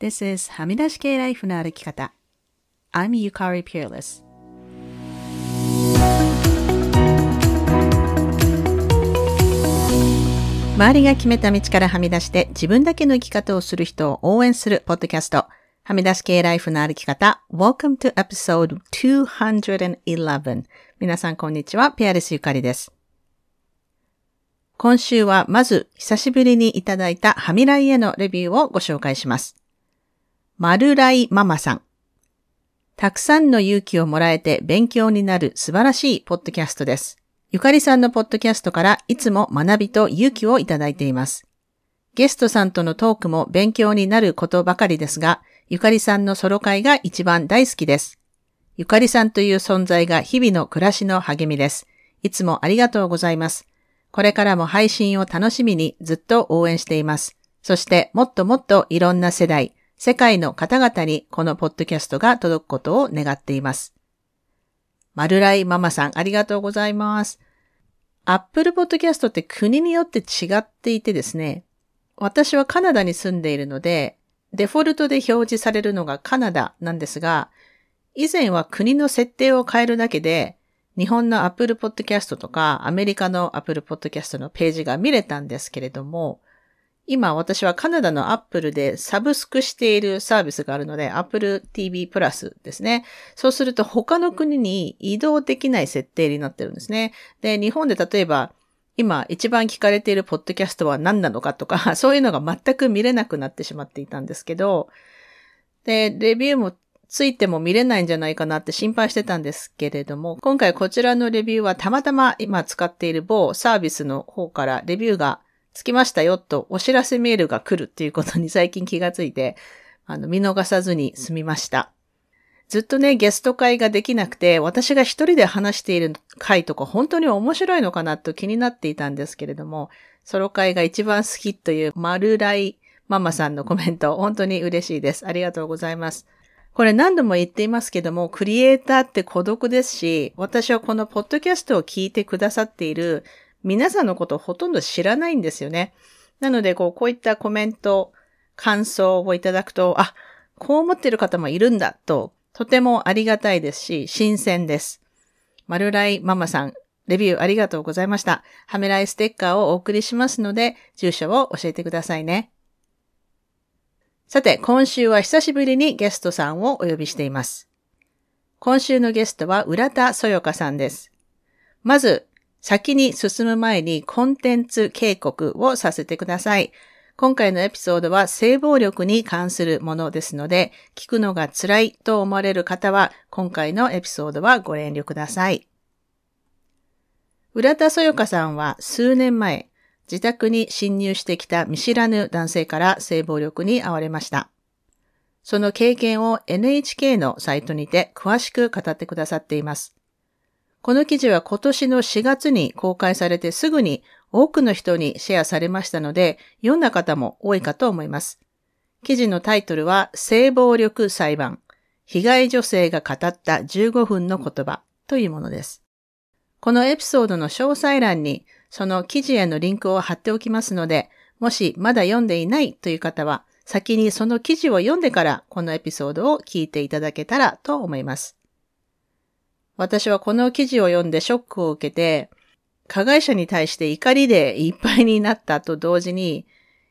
This is はみ出し系ライフの歩き方。I'm Yukari Peerless. 周りが決めた道からはみ出して自分だけの生き方をする人を応援するポッドキャスト。はみ出し系ライフの歩き方。Welcome to episode 211. 皆さんこんにちは。ペアレスゆかりです。今週はまず久しぶりにいただいたはみらいへのレビューをご紹介します。まるらいママさん。たくさんの勇気をもらえて勉強になる素晴らしいポッドキャストです。ゆかりさんのポッドキャストからいつも学びと勇気をいただいています。ゲストさんとのトークも勉強になることばかりですが、ゆかりさんのソロ会が一番大好きです。ゆかりさんという存在が日々の暮らしの励みです。いつもありがとうございます。これからも配信を楽しみにずっと応援しています。そしてもっともっといろんな世代、世界の方々にこのポッドキャストが届くことを願っています。マルライママさん、ありがとうございます。Apple Podcast って国によって違っていてですね、私はカナダに住んでいるので、デフォルトで表示されるのがカナダなんですが、以前は国の設定を変えるだけで、日本の Apple Podcast とかアメリカの Apple Podcast のページが見れたんですけれども、今私はカナダのアップルでサブスクしているサービスがあるので、Apple TV プラスですね。そうすると他の国に移動できない設定になってるんですね。で、日本で例えば今一番聞かれているポッドキャストは何なのかとか、そういうのが全く見れなくなってしまっていたんですけど、で、レビューもついても見れないんじゃないかなって心配してたんですけれども、今回こちらのレビューはたまたま今使っている某サービスの方からレビューがつきましたよとお知らせメールが来るっていうことに最近気がついて、あの、見逃さずに済みました。ずっとね、ゲスト会ができなくて、私が一人で話している回とか本当に面白いのかなと気になっていたんですけれども、ソロ会が一番好きという丸来ママさんのコメント、本当に嬉しいです。ありがとうございます。これ何度も言っていますけども、クリエイターって孤独ですし、私はこのポッドキャストを聞いてくださっている皆さんのことをほとんど知らないんですよね。なので、こう、こういったコメント、感想をいただくと、あ、こう思ってる方もいるんだと、とてもありがたいですし、新鮮です。マルライママさん、レビューありがとうございました。ハメライステッカーをお送りしますので、住所を教えてくださいね。さて、今週は久しぶりにゲストさんをお呼びしています。今週のゲストは浦田そよかさんです。まず、先に進む前にコンテンツ警告をさせてください。今回のエピソードは性暴力に関するものですので、聞くのが辛いと思われる方は、今回のエピソードはご遠慮ください。浦田そよかさんは数年前、自宅に侵入してきた見知らぬ男性から性暴力に遭われました。その経験を NHK のサイトにて詳しく語ってくださっています。この記事は今年の4月に公開されてすぐに多くの人にシェアされましたので、読んだ方も多いかと思います。記事のタイトルは、性暴力裁判。被害女性が語った15分の言葉というものです。このエピソードの詳細欄に、その記事へのリンクを貼っておきますので、もしまだ読んでいないという方は、先にその記事を読んでからこのエピソードを聞いていただけたらと思います。私はこの記事を読んでショックを受けて、加害者に対して怒りでいっぱいになったと同時に、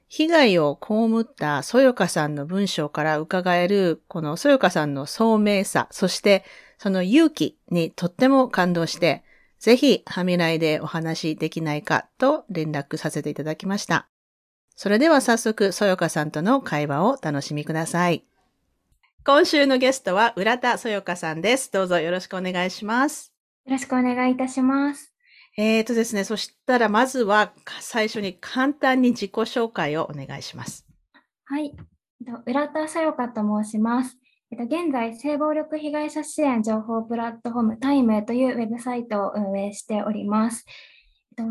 被害を被ったそよかさんの文章から伺える、このそよかさんの聡明さ、そしてその勇気にとっても感動して、ぜひ、はみらいでお話できないかと連絡させていただきました。それでは早速、そよかさんとの会話を楽しみください。今週のゲストは浦田そよかさんです。どうぞよろしくお願いします。よろしくお願いいたします。えーとですね、そしたらまずは最初に簡単に自己紹介をお願いします。はい。浦田そよかと申します。現在、性暴力被害者支援情報プラットフォームタイムというウェブサイトを運営しております。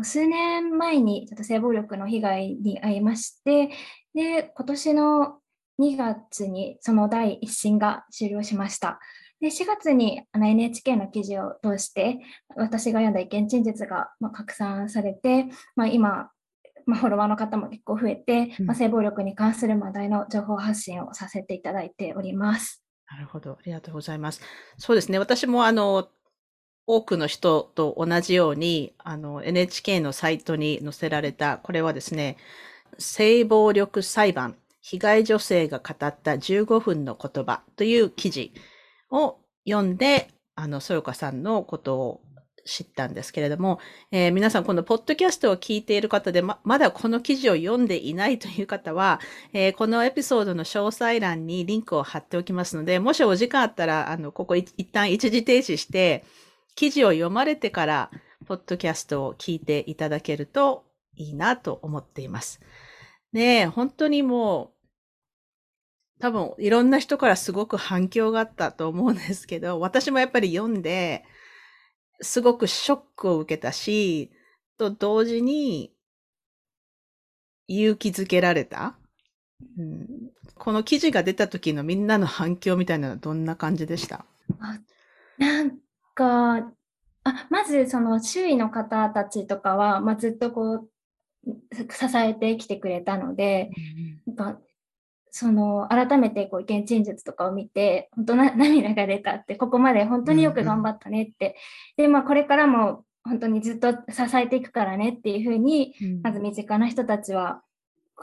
数年前にちょっと性暴力の被害に遭いまして、で今年の2月にその第一審が終了しました。で4月にあの NHK の記事を通して私が読んだ意見陳述がま拡散されて、まあ、今、まあ、フォロワーの方も結構増えて、うんまあ、性暴力に関する話題の情報発信をさせていただいております。なるほど。ありがとうございます。そうですね。私もあの、多くの人と同じように、あの、NHK のサイトに載せられた、これはですね、性暴力裁判、被害女性が語った15分の言葉という記事を読んで、あの、そよかさんのことを知ったんですけれども、えー皆さん、このポッドキャストを聞いている方で、ま、まだこの記事を読んでいないという方は、えーこのエピソードの詳細欄にリンクを貼っておきますので、もしお時間あったら、あの、ここ一旦一時停止して、記事を読まれてから、ポッドキャストを聞いていただけるといいなと思っています。で、本当にもう、多分いろんな人からすごく反響があったと思うんですけど、私もやっぱり読んで、すごくショックを受けたし、と同時に勇気づけられた。うん、この記事が出た時のみんなの反響みたいなのはどんな感じでした？なんか、あまずその周囲の方たちとかは、まあ、ずっとこう支えてきてくれたので、なんかその改めてこう意見陳述とかを見て、本当な涙が出たって、ここまで本当によく頑張ったねって、で、まあ、これからも本当にずっと支えていくからねっていうふうに、まず身近な人たちは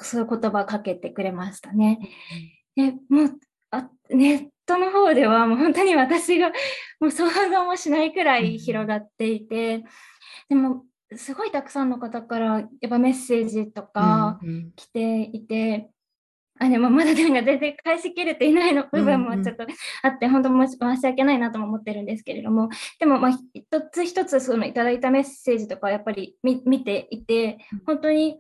そういう言葉をかけてくれましたね。でもうあネットの方ではもう本当に私がもう想像もしないくらい広がっていて、でもすごいたくさんの方からやっぱメッセージとかうんうん。来ていて、あでもまだなんか全然返しきれていないの部分もちょっとあって、本当申し申し訳ないなとも思ってるんですけれども、でもまあ一つ一つそのいただいたメッセージとかやっぱり見見ていて、本当に、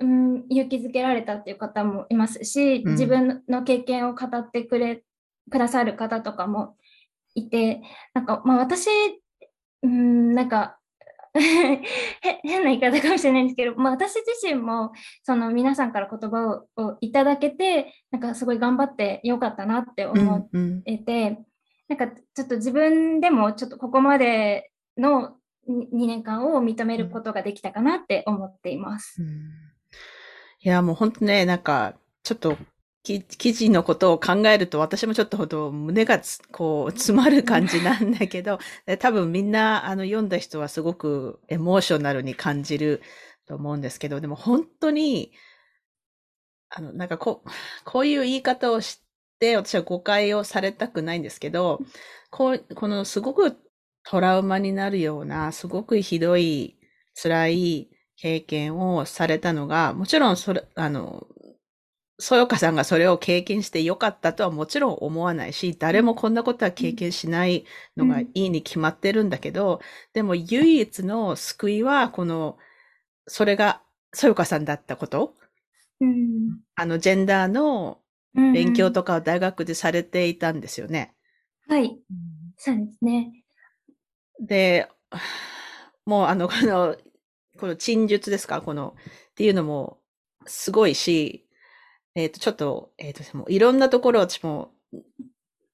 うん、勇気づけられたっていう方もいますし、うん。自分の経験を語ってくれくださる方とかもいて、なんかまあ私、うん、なんかへ 変な言い方かもしれないんですけど、まあ、私自身もその皆さんから言葉ををいただけてなんかすごい頑張ってよかったなって思っうんてて、なんかちょっと自分でもちょっとここまでの2年間を認めることができたかなって思っています。うんいや、もう本当ね、なんか、ちょっと、き記事のことを考えると、私もちょっとほど胸がつ、こう、詰まる感じなんだけど、で多分みんな、あの、読んだ人はすごくエモーショナルに感じると思うんですけど、でも本当に、あの、なんかこう、こういう言い方をして、私は誤解をされたくないんですけど、こう、このすごくトラウマになるような、すごくひどい、辛い経験をされたのが、もちろんそれ、あの、そよかさんがそれを経験してよかったとはもちろん思わないし、誰もこんなことは経験しないのがいいに決まってるんだけど、でも唯一の救いは、この、それがそよかさんだったこと、うん。あの、ジェンダーの勉強とかを大学でされていたんですよね。はい、そうですね。で、もうあの、この、この陳述ですか？この、っていうのもすごいし、えっ、と、ちょっと、えっ、と、もういろんなところ私も、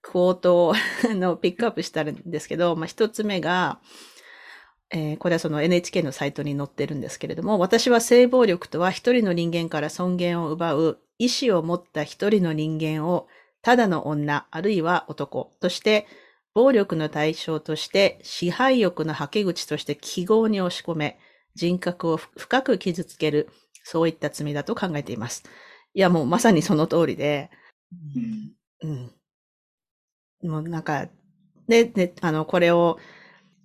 クォートをのピックアップしたんですけど、まあ、一つ目が、えーこれはその NHK のサイトに載ってるんですけれども、私は性暴力とは一人の人間から尊厳を奪う意志を持った一人の人間をただの女、あるいは男として、暴力の対象として支配欲のはけ口として記号に押し込め、人格を深く傷つける、そういった罪だと考えています。いや、もうまさにその通りで、うん。もうなんか、で、で、あの、これを、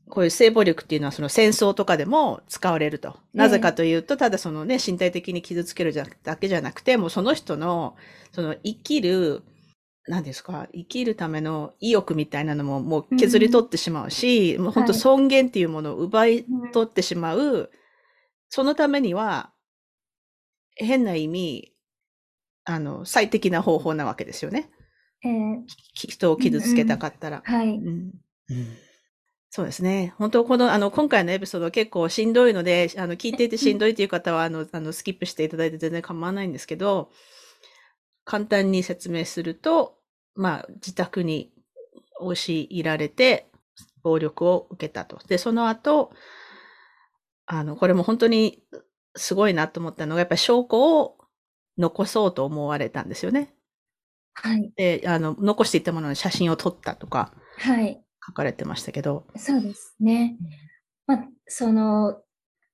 こういう性暴力っていうのはその戦争とかでも使われると。なぜかというと、ただそのね、身体的に傷つけるじゃだけじゃなくて、もうその人の、その生きる、何ですか、生きるための意欲みたいなのももう削り取ってしまうし、もう本当はい。尊厳っていうものを奪い取ってしまう、そのためには、変な意味、あの、最適な方法なわけですよね。えーき人を傷つけたかったら。はい。うんそうですね。本当、この、あの、今回のエピソードは結構しんどいので、あの、聞いていてしんどいという方は、あの、あの、スキップしていただいて全然構わないんですけど、簡単に説明すると、まあ、自宅に押し入られて、暴力を受けたと。で、その後、あの、これも本当にすごいなと思ったのが、やっぱり証拠を残そうと思われたんですよね。はい。で、あの、残していったものの写真を撮ったとかはい。書かれてましたけど。そうですね。まあ、その、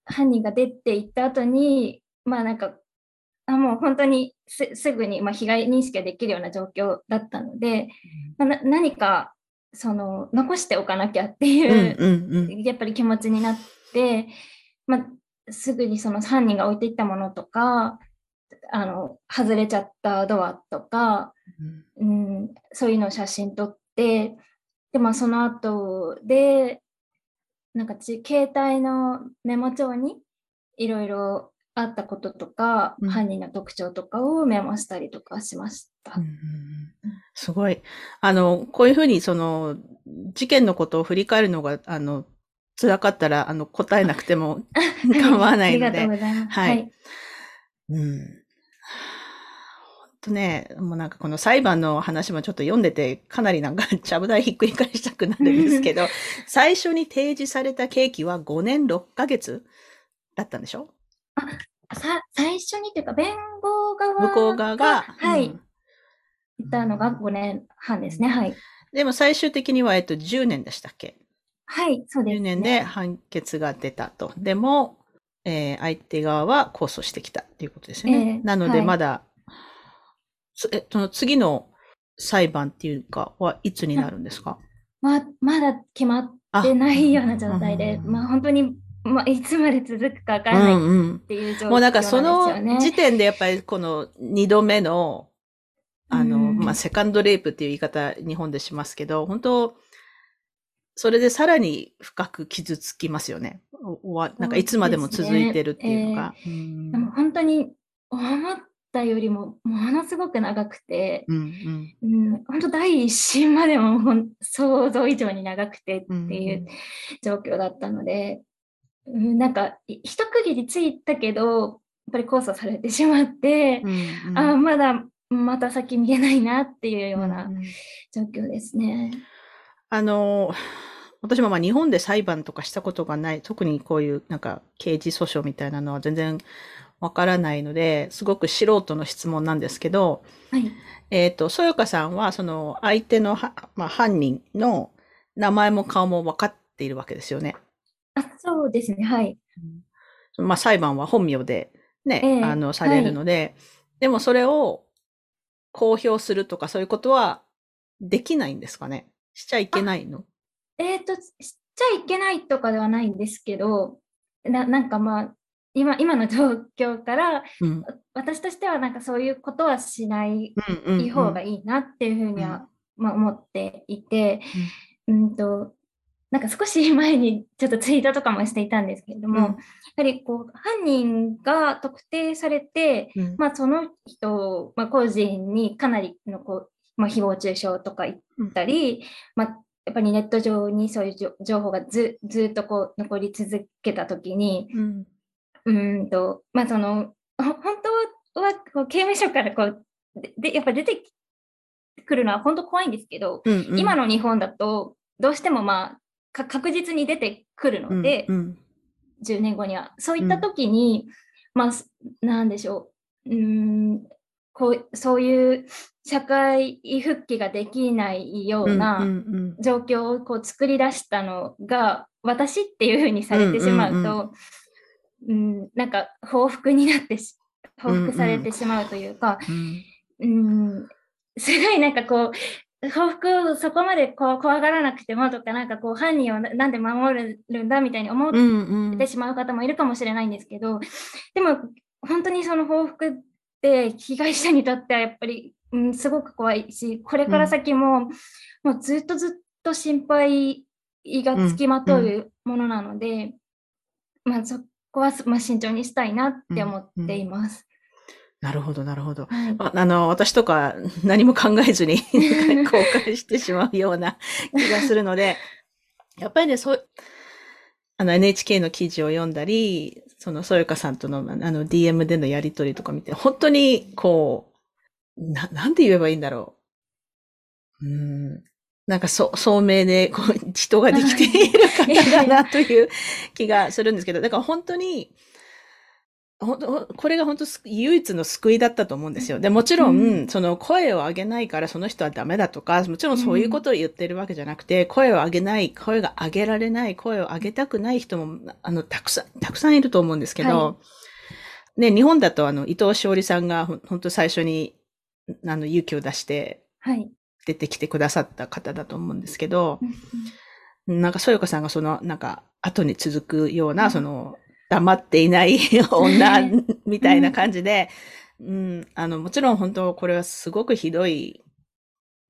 犯人が出て行った後に、まあなんか、あもう本当にすすぐに、まあ、被害認識ができるような状況だったので、まあ、な何かその残しておかなきゃってうんいう、うんうん。やっぱり気持ちになって、まあ、すぐにその犯人が置いていったものとか、あの外れちゃったドアとか、うん、そういうのを写真撮って、で、まあ、その後で、なんかち携帯のメモ帳にいろいろあったこととか、うん犯人の特徴とかをメモしたりとかしました。うんうんうんすごい。あの、こういうふうに、その、事件のことを振り返るのが、あの、辛かったら、あの、答えなくても 構わないのでありがとうございます。はいうん。本当ね、もうなんかこの裁判の話もちょっと読んでて、かなりなんか ちゃぶ台ひっくり返したくなるんですけど、最初に提示された刑期は5年6ヶ月だったんでしょ？さ最初にというか、弁護側向こう側が。はい、うん言ったのが5年半ですね。はい。でも最終的には、えっと、10年でしたっけ？はい、そうです、10ね。年で判決が出たと。でも、えー相手側は控訴してきたっていうことですよね。ええなのはいでまだ、つえその次の裁判っていうかはいつになるんですか？ままだ決まってないような状態で、うんまあ本当に、まあ、いつまで続くかわかうらないっ。ていう状況もうなんかそなんですよね。の時点でやっぱりこの二度目の、あの、うんまあ、セカンドレイプっていう言い方日本でしますけど、本当それでさらに深く傷つきますよね。なんかいつまでも続いてるっていうのが。うんでも本当に思ったよりもものすごく長くて、うんうん。うん、本当第一審までも想像以上に長くてってうんいう状況だったので、うん、なんかい一区切りついたけど、やっぱり控訴されてしまって、うんうん。あまだまた先見えないなっていうようなうんうん。状況ですね。あの、私もまあ日本で裁判とかしたことがない、特にこういうなんか刑事訴訟みたいなのは全然わからないので、すごく素人の質問なんですけど、はい。えっ、と、そよかさんはその相手のは、まあ、犯人の名前も顔も分かっているわけですよね。あそうですね。はい。まあ裁判は本名でね、ええあの、されるので、でもそれを公表するとかそういうことはできないんですかね？しちゃいけないの？えっ、と、ししちゃいけないとかではないんですけど、ななんかまあ、今今の状況から、うん。私としてはなんかそういうことはしないうんうんうん。方がいいなっていうふうには、まあ、思っていて、うん。と、なんか少し前にちょっとツイートとかもしていたんですけれども、うん。やはりこう犯人が特定されて、うん。まあ、その人、まあ、個人にかなりのこう、まあ、誹謗中傷とか言ったり、まあ、やっぱりネット上にそういう情報がずずっとこう残り続けたときに、うんと、まあその、ほ 本当はこう刑務所からこう、ででやっぱ出てくるのは本当怖いんですけど、うんうん。今の日本だとどうしてもまあか確実に出てくるので、うんうん。10年後には。そういった時に、まあ、すなんでしょう。うーんこうそういう社会復帰ができないよううんなうん。状況をこう作り出したのが私っていうふうにされてしまうと、うんなんか報復になってし報復されてしまうというか、うん。うん、すごいなんかこう、報復をそこまでこう怖がらなくてもとか、なんかこう犯人をななんで守るんだみたいに思っうんうんてしまう方もいるかもしれないんですけど、でも本当にその報復って被害者にとってはやっぱり、うん、すごく怖いし、これから先も、もうずっとずっと心配がつきまとうものなので、まあそこは、まあ、慎重にしたいなって思っています。なるほど、なるほど。はいああの、私とか何も考えずに 公開してしまうような気がするので、やっぱりね、そう、あの NHK の記事を読んだり、その、そよかさんとのあの DM でのやりとりとか見て、本当にこう、な、なんて言えばいいんだろう。うん。なんかそ、聡明で、こう、人ができている方だなという気がするんですけど、だから本当に、本当これが本当唯一の救いだったと思うんですよ。で、もちろん、うん、その声を上げないからその人はダメだとか、もちろんそういうことを言ってるわけじゃなくて、うん、声を上げない、声が上げられない、声を上げたくない人も、あの、たくさん、たくさんいると思うんですけど、はい、ね、日本だとあの、伊藤詩織さんが本当最初に、あの、勇気を出して、出てきてくださった方だと思うんですけど、はい、なんか、そよかさんがその、なんか、後に続くような、その、黙っていない 女みたいな感じで、うん、あの、もちろん本当これはすごくひどい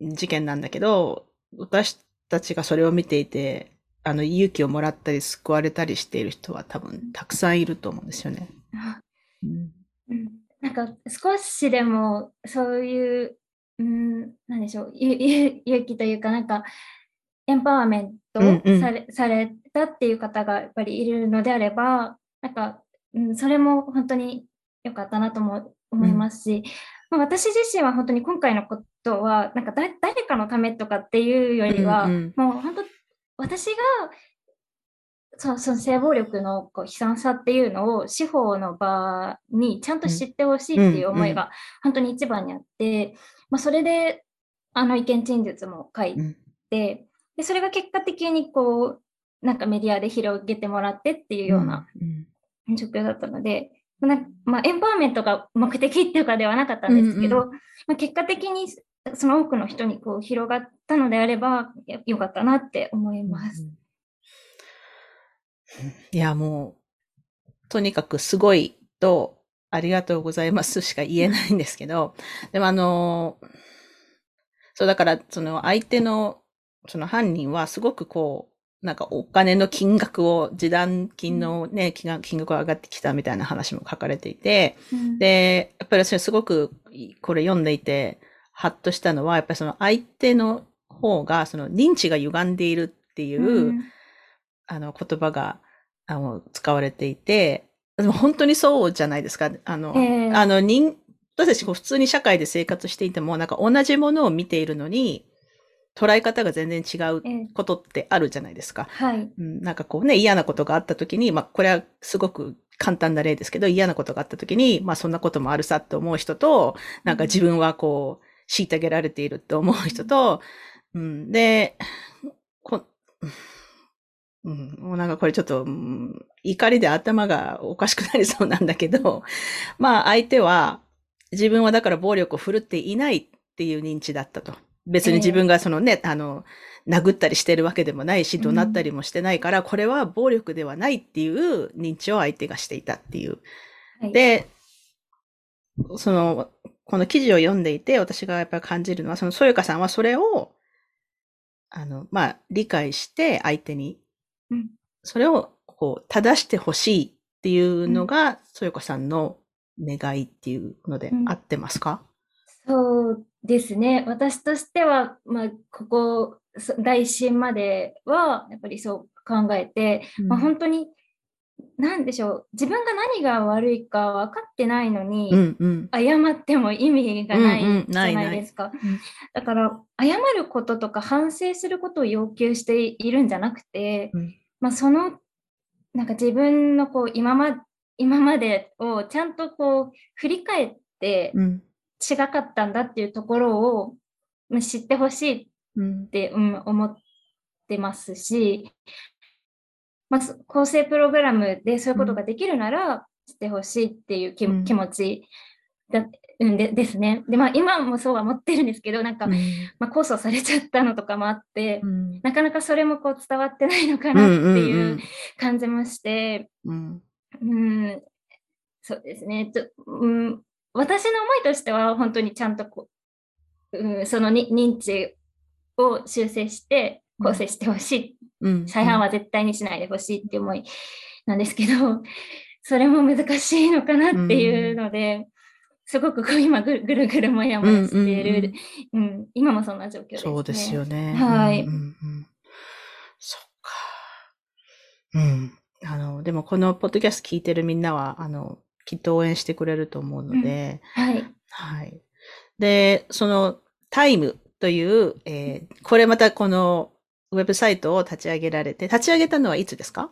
事件なんだけど、私たちがそれを見ていて、あの、勇気をもらったり救われたりしている人は多分たくさんいると思うんですよね。うん、うん、なんか少しでもそういう、うん、なんでしょう、勇気というかなんか、エンパワーメントされうんうん、されたっていう方がやっぱりいるのであれば、なんか、うん、それも本当に良かったなとも思いますし、うん、まあ、私自身は本当に今回のことは、なんか誰かのためとかっていうよりは、うんうん、もう本当、私がそその性暴力のこう悲惨さっていうのを司法の場にちゃんと知ってほしいっていう思いが本当に一番にあって、まあ、それであの意見陳述も書いて、でそれが結果的にこうなんかメディアで広げてもらってっていうような状況だったので、なんまあ、エンパワーメントが目的っていうかではなかったんですけど、うんうん、まあ、結果的にその多くの人にこう広がったのであればよかったなって思います。いや、もう、とにかくすごいと、ありがとうございます しか言えないんですけど、でもあの、そうだから、その相手の、その犯人はすごくこう、なんかお金の金額を、示談金のね、金額が上がってきたみたいな話も書かれていて、うん、で、やっぱり私はすごくこれ読んでいて、ハッとしたのは、やっぱりその相手の方が、その認知が歪んでいるっていう、うん、あの言葉があの使われていて、でも本当にそうじゃないですか。あの、えー、あの人、私たち普通に社会で生活していても、なんか同じものを見ているのに、捉え方が全然違うことってあるじゃないですか。はい、うん。なんかこうね、嫌なことがあった時に、まあこれはすごく簡単な例ですけど、嫌なことがあった時に、まあそんなこともあるさって思う人と、なんか自分はこう、虐げられているって思う人と、うん、で、こうん、もうなんかこれちょっと、うん、怒りで頭がおかしくなりそうなんだけど、まあ相手は自分はだから暴力を振るっていないっていう認知だったと。別に自分がそのね、えー、あの、殴ったりしてるわけでもないし、怒鳴ったりもしてないから、うん、これは暴力ではないっていう認知を相手がしていたっていう。はい、で、その、この記事を読んでいて、私がやっぱり感じるのは、その、そよかさんはそれを、あの、まあ、理解して相手に、うん、それを、こう、正してほしいっていうのが、そよかさんの願いっていうので、合ってますか、そうですね。私としては、まあ、ここ、来週までは、やっぱりそう考えて、うん、まあ、本当に、なんでしょう、自分が何が悪いか分かってないのに、うんうん、謝っても意味がないじゃないですか。だから、謝ることとか反省することを要求しているんじゃなくて、うん、まあ、その、なんか自分のこう今ま今までをちゃんとこう振り返って、うん。違かったんだっていうところを知ってほしいって、うん、思ってますし、まあ、構成プログラムでそういうことができるなら、知ってほしいっていう気,、気持ちだ、うんでですね。で、まあ今もそうは思ってるんですけど、なんか、うん、まあ控訴されちゃったのとかもあって、うん、なかなかそれもこう伝わってないのかなっていう感じもして、うん、うん、そうですね。ちょうん、私の思いとしては本当にちゃんとこう、うん、その認知を修正して構成してほしい、うん、再犯は絶対にしないでほしいって思いなんですけど、それも難しいのかなっていうので、うん、すごくこう今ぐるぐるもやもやしている、うん、うん、今もそんな状況です、ね、そうですよね。はい。うんうんうん、そっか。うん。あの、でもこのポッドキャスト聞いてるみんなは、あの、きっと応援してくれると思うので、うん、はい。はい。で、そのタイムという、えー、これまたこのウェブサイトを立ち上げられて、立ち上げたのはいつですか？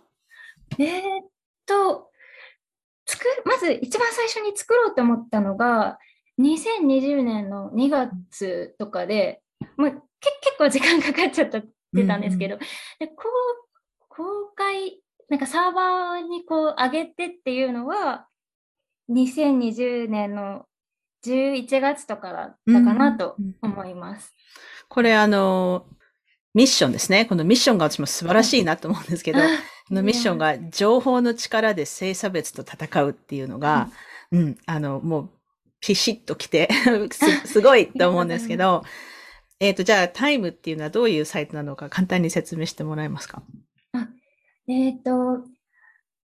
えー、っと、作る、まず一番最初に作ろうと思ったのが、2020年の2月とかで、まあ、け結構時間かかっちゃったってたんですけど、でこう公開、なんかサーバーにこう上げてっていうのは、2020年の11月とかだったかなと思います。これあの、ミッションですね。このミッションが私も素晴らしいなと思うんですけど、のミッションが情報の力で性差別と戦うっていうのが、うん、あの、もう、ピシッときて す、すごいと思うんですけど、えっ、と、じゃあ、タイムっていうのはどういうサイトなのか簡単に説明してもらえますか？えっ、と、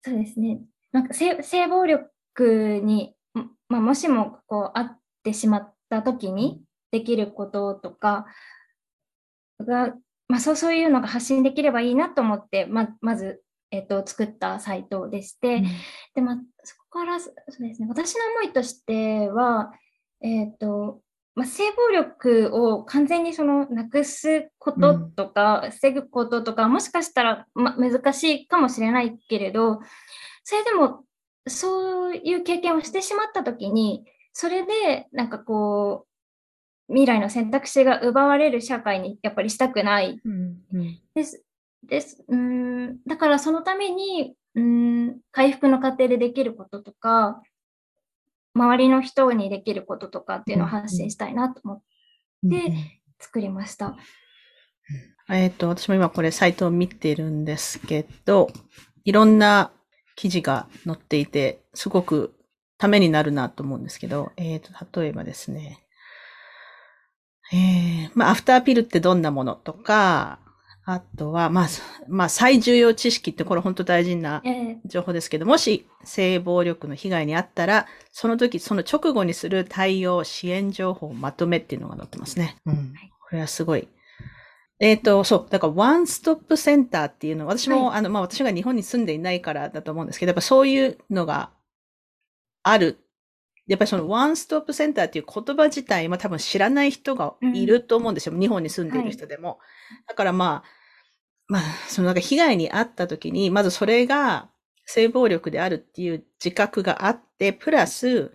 そうですね。なんか性性暴力に、んまあ、もしもこう会ってしまった時にできることとかが、まあ、そうそういうのが発信できればいいなと思って、ままず、えっと作ったサイトでして、で、まあ、そこから、そそうですね、私の思いとしては、えっ、と、まあ、性暴力を完全にそのなくすこととか、防ぐこととか、もしかしたら、ま、難しいかもしれないけれど、それでも、そういう経験をしてしまったときに、それで、なんかこう、未来の選択肢が奪われる社会にやっぱりしたくないです。です。うーん、だからそのために、うーん、回復の過程でできることとか、周りの人にできることとかっていうのを発信したいなと思って作りました。えっ、と、私も今これサイトを見てるんですけど、いろんな記事が載っていて、すごくためになるなと思うんですけど、えっ、と、例えばですね、えー、まあ、アフターピルってどんなものとか、あとは、まあ、まあ、最重要知識ってこれ本当大事なええ情報ですけど、もし性暴力の被害にあったら、その時、その直後にする対応、支援情報まとめっていうのが載ってますね。うん。これはすごい。えっ、と、そう。だから、ワンストップセンターっていうのは、私も、はあの、まあ、私が日本に住んでいないからだと思うんですけど、やっぱそういうのがある。やっぱりそのワンストップセンターっていう言葉自体、まあ多分知らない人がいると思うんですよ。日本に住んでいる人でも。だからまあ、まあ、そのなんか被害に遭った時に、まずそれが性暴力であるっていう自覚があって、プラス、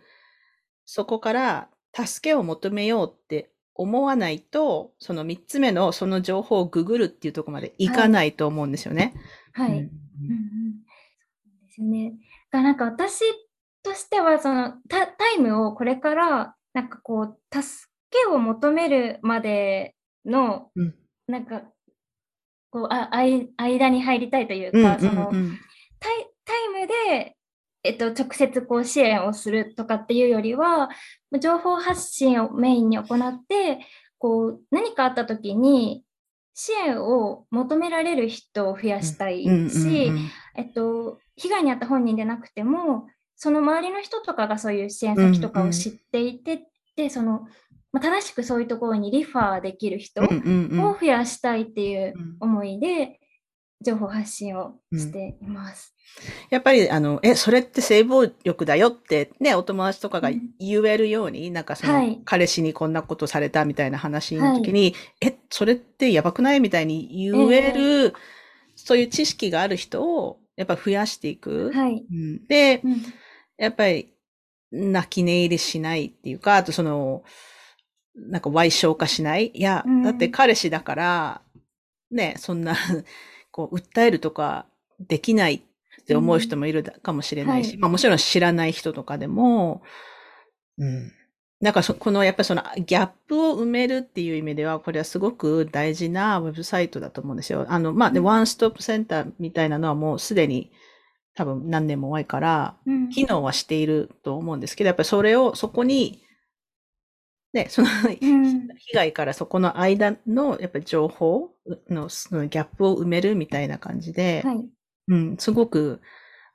そこから助けを求めようって思わないと、その三つ目のその情報をググるっていうところまでいかないと思うんですよね。はい。うんうんうんそうですよね。だからなんか私としてはそのタタイムをこれからなんかこう助けを求めるまでの、うん。なんかこうああい間に入りたいといううんか、そのタイタイムで、えっと、直接こう支援をするとかっていうよりは情報発信をメインに行ってこう何かあった時に支援を求められる人を増やしたいし、えっと、被害に遭った本人でなくても、その周りの人とかがそういう支援先とかを知っていて、で、その、まあ、正しくそういうところにリファーできる人をうんうんうん。増やしたいっていううん。思いで、情報発信をしています。やっぱり、あの、え、それって性暴力だよってね、お友達とかがうん。言えるように、なんかその、はい。彼氏にこんなことされたみたいな話の時に、え、それってやばくないみたいに言える、そういう知識がある人を、やっぱ増やしていく。はい。うん。で、うんやっぱり、泣き寝入りしないっていうか、あとその、なんか歪償化しない？いや、うんだって彼氏だから、ね、そんな、こう、訴えるとかできないって思う人もいるかもしれないし、はいまあもちろん知らない人とかでも、うん。なんかそ、この、やっぱりそのギャップを埋めるっていう意味では、これはすごく大事なウェブサイトだと思うんですよ。あの、まあ、で、うんワンストップセンターみたいなのはもうすでに多分何年も前から、うん機能はしていると思うんですけど、やっぱりそれを、そこに、ね、その、うん被害からそこの間の、やっぱり情報の、そのギャップを埋めるみたいな感じで、はい。うん、すごく、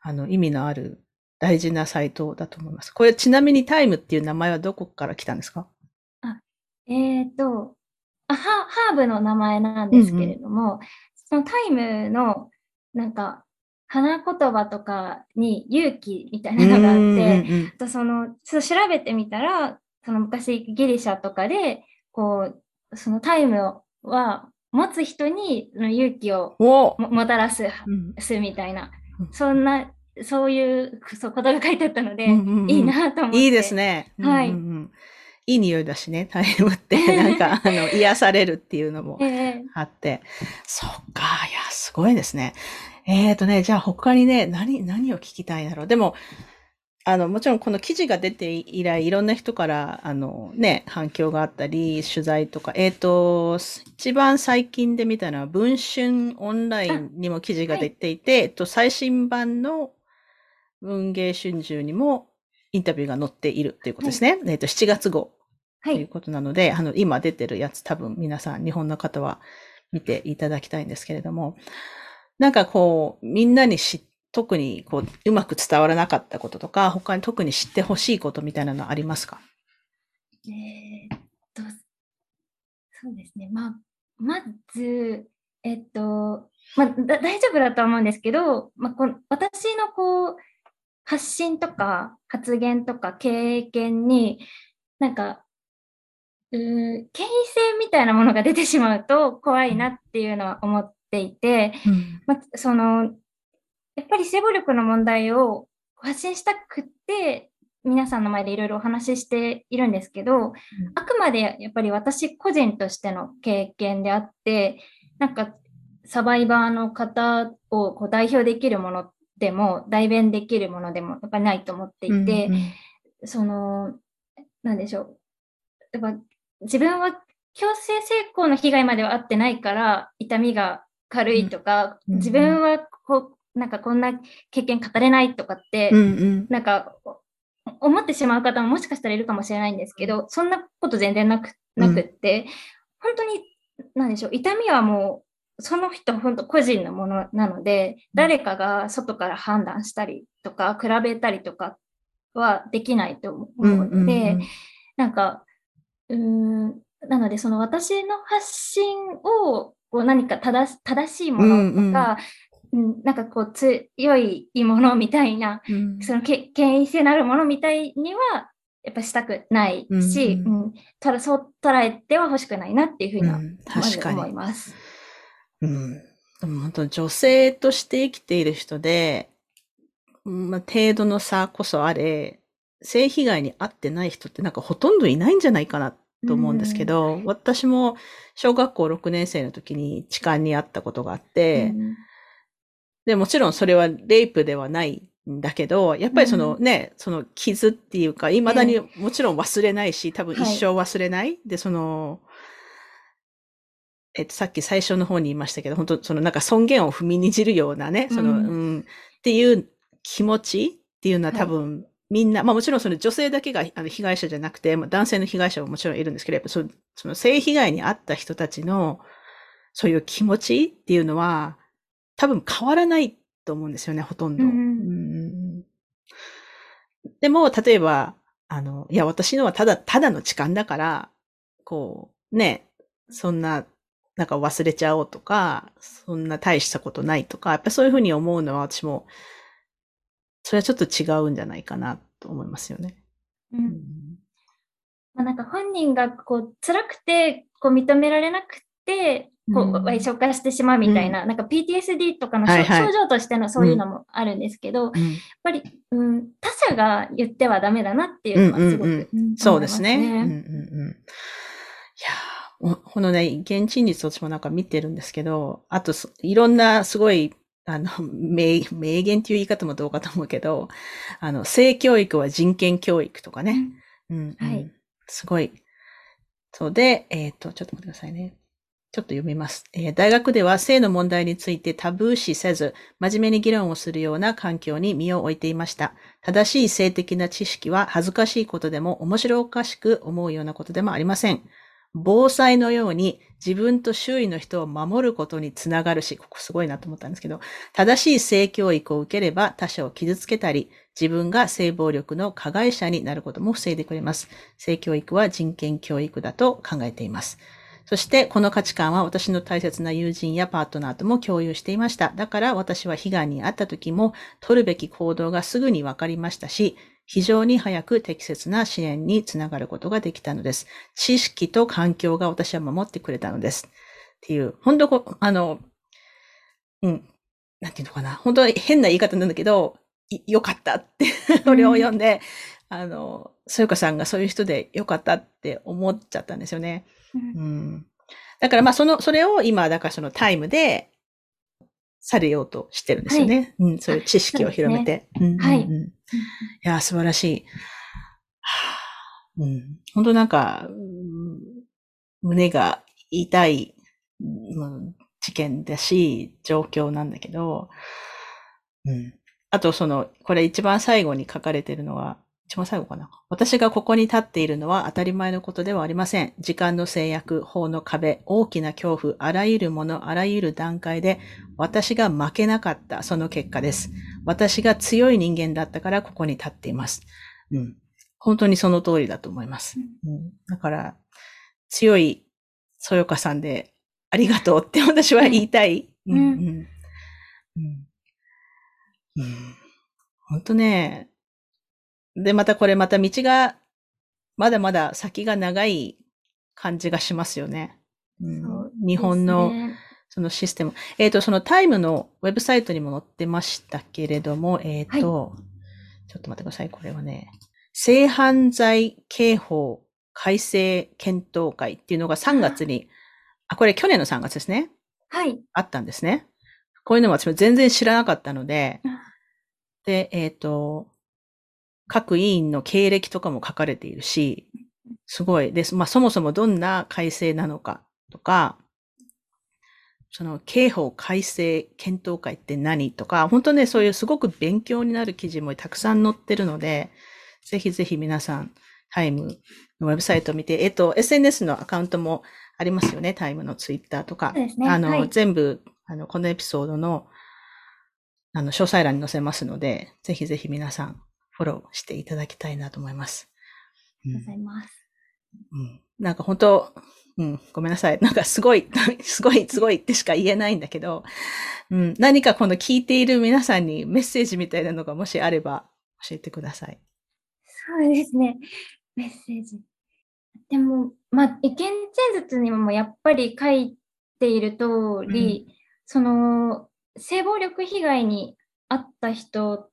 あの、意味のある大事なサイトだと思います。これ、ちなみにタイムっていう名前はどこから来たんですか？えっ、とあハ、ハーブの名前なんですけれども、そのタイムの、なんか、花言葉とかに勇気みたいなのがあって、あとその、調べてみたら、その昔ギリシャとかで、こう、そのタイムは持つ人に勇気をももたらす、うん。すみたいな。うん、そんなそういうそうことが書いてあったので、いいなと思って。いいですね。はいうんうん。うんいい匂いだしね、タイムって、なんか、あの、癒されるっていうのもええ。あって。そっか、いや、すごいですね。えーとね、じゃあ他にね、何、何を聞きたいんだろう。でも、あの、もちろんこの記事が出て以来、いろんな人から、あの、ね、反響があったり、取材とか、えーと、一番最近で見たのは、文春オンラインにも記事が出ていて、えっと、最新版の文芸春秋にもインタビューが載っているということですね。えっと、7月号はい。ということなので、あの、今出てるやつ多分皆さん、日本の方は見ていただきたいんですけれども、なんかこう、みんなにし、特にこう、うまく伝わらなかったこととか、他に特に知ってほしいことみたいなのありますか？えーっと、そうですね。まあ、まず、えっと、まあ、大丈夫だと思うんですけど、まあ、この私のこう、発信とか発言とか経験に、なんか、うー権威性みたいなものが出てしまうと怖いなっていうのは思っていて、まあ、その、やっぱり性暴力の問題を発信したくって、皆さんの前でいろいろお話ししているんですけど、あくまでやっぱり私個人としての経験であって、なんかサバイバーの方をこう代表できるものでも、代弁できるものでもやっぱりないと思っていて、うんうん。その、なんでしょう。やっぱ自分は強制性交の被害まではあってないから、痛みが軽いとか、うん自分はこう、なんかこんな経験語れないとかって、うんうん。なんか思ってしまう方ももしかしたらいるかもしれないんですけど、そんなこと全然なくなくって、本当に、なんでしょう、痛みはもう、その人本当個人のものなので、誰かが外から判断したりとか、比べたりとかはできないと思うので、うんうんうん。なんか、うーん、なので、その私の発信をこう何か正しいものとか、うんなんかこう強いものみたいな、うんそのけ権威性のあるものみたいには、やっぱしたくないし、ううんんただそう捉えては欲しくないなっていうふうには、うん確かに思います。うん。でも本当女性として生きている人で、うんまあ、程度の差こそあれ、性被害に遭ってない人ってなんかほとんどいないんじゃないかなと思うんですけど、私も小学校6年生の時に痴漢に遭ったことがあって、うんで、もちろんそれはレイプではないんだけど、やっぱりそのね、その傷っていうか、未だにもちろん忘れないし、多分一生忘れない。で、その、えっと、さっき最初の方に言いましたけど、本当そのなんか尊厳を踏みにじるようなね、その、ううんん、っていう気持ちっていうのははい多分、みんな、まあもちろんその女性だけがあの被害者じゃなくて、まあ、男性の被害者ももちろんいるんですけど、やっぱそその性被害に遭った人たちの、そういう気持ちっていうのは、多分変わらないと思うんですよね、ほとんど。うんうんでも、例えば、あの、いや、私のはただ、ただの痴漢だから、こう、ね、そんな、なんか忘れちゃおうとか、そんな大したことないとか、やっぱりそういうふうに思うのは私も、それはちょっと違うんじゃないかなと思いますよね。うん。うん。まあ、なんか本人がこう辛くてこう認められなくてこううん賠償化してしまうみたいな、なんか PTSD とかの、はいはい。症状としてのそういうのもあるんですけど、やっうんぱり、うん、他者が言ってはダメだなっていうのはすごく、うんうん。うんそうですね。うんうんうん。いやこのね、現地率私もなんか見てるんですけど、あとす、いろんなすごい、あの、名、名言っていう言い方もどうかと思うけど、あの、性教育は人権教育とかね。うん、うんはいすごい。そうで、えっ、と、ちょっと待ってくださいね。ちょっと読みます、えー大学では性の問題についてタブー視せず、真面目に議論をするような環境に身を置いていました。正しい性的な知識は恥ずかしいことでも面白おかしく思うようなことでもありません。防災のように自分と周囲の人を守ることにつながるし、ここすごいなと思ったんですけど、正しい性教育を受ければ他者を傷つけたり、自分が性暴力の加害者になることも防いでくれます。性教育は人権教育だと考えています。そして、この価値観は私の大切な友人やパートナーとも共有していました。だから私は被害に遭った時も取るべき行動がすぐに分かりましたし、非常に早く適切な支援につながることができたのです。知識と環境が私は守ってくれたのです。っていう、本当こう、あの、うん、なんていうのかな。本当に変な言い方なんだけど、よかったって、それを読んで、あの、そよかさんがそういう人でよかったって思っちゃったんですよね。うん。だからまあその、それを今、だからそのタイムでされようとしてるんですよね。うん、そういう知識を広めて。うんうんうんはいいいや、素晴らしい。うん、本当なんか、胸が痛い、うん事件だし、状況なんだけど、うん。あとその、これ一番最後に書かれてるのは、一番最後かな。私がここに立っているのは当たり前のことではありません。時間の制約、法の壁、大きな恐怖、あらゆるもの、あらゆる段階で、私が負けなかった、その結果です。私が強い人間だったからここに立っています。うん。本当にその通りだと思います。うん、だから、強いそよかさんでありがとうって 私は言いたい。うんうんうんうんうん本当ね。で、またこれまた道が、まだまだ先が長い感じがしますよね。うん日本のそのシステム。えっ、と、そのタイムのウェブサイトにも載ってましたけれども、えっ、と、ちょっと待ってください。これはね、性犯罪刑法改正検討会っていうのが3月に、あ、これ去年の3月ですね。はい。あったんですね。こういうのも私も全然知らなかったのでうん、で、えっ、と、各委員の経歴とかも書かれているし、すごいです。まあそもそもどんな改正なのかとか、その刑法改正検討会って何とか、本当ね、そういうすごく勉強になる記事もたくさん載ってるので、ぜひぜひ皆さん、タイムのウェブサイトを見て、えっと、SNS のアカウントもありますよね。タイムのツイッターとか。ねあの、はい全部、あの、このエピソードの、あの、詳細欄に載せますので、ぜひぜひ皆さん、フォローしていただきたいなと思います。うんありがとうございます。うんなんか本当、うん、ごめんなさい。なんかすごい、すごい、すごいってしか言えないんだけど、うん、何かこの聞いている皆さんにメッセージみたいなのがもしあれば教えてください。そうですね。メッセージ。でも、まあ、意見陳述にもやっぱり書いている通り、その、性暴力被害に遭った人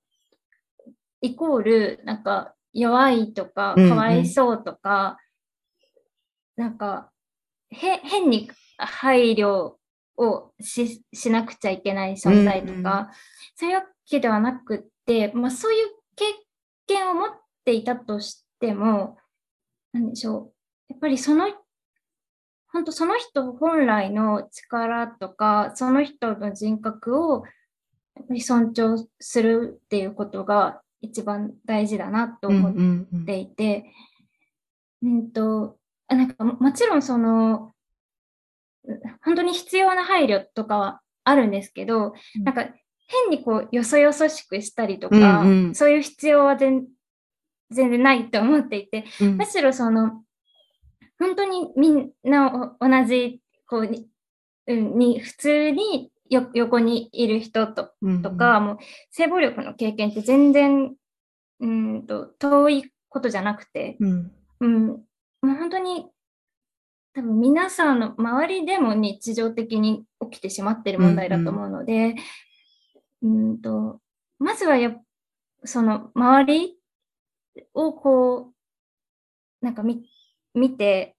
イコール、なんか、弱いとか、かわいそうとか、なんか、へ、変に配慮をししなくちゃいけない存在とか、うんうんそういうわけではなくって、まあ、そういう経験を持っていたとしても、なんでしょう。やっぱりその、本当その人本来の力とか、その人の人格をやっぱり尊重するっていうことが一番大事だなと思っていて、うんと、あなんかももちろんその、う本当に必要な配慮とかはあるんですけど、うん。なんか変にこう、よそよそしくしたりとか、うんうん。そういう必要は全全然ないと思っていて、うん。むしろその、本当にみんなお同じ、こうに、うん、に、普通によ横にいる人とうんとか、もう性暴力の経験って全然、うんと、遠いことじゃなくて、うん。うん、もう本当に、多分皆さんの周りでも日常的に起きてしまっている問題だと思うので、うんと、まずはやっその周りをこう、なんか見見て、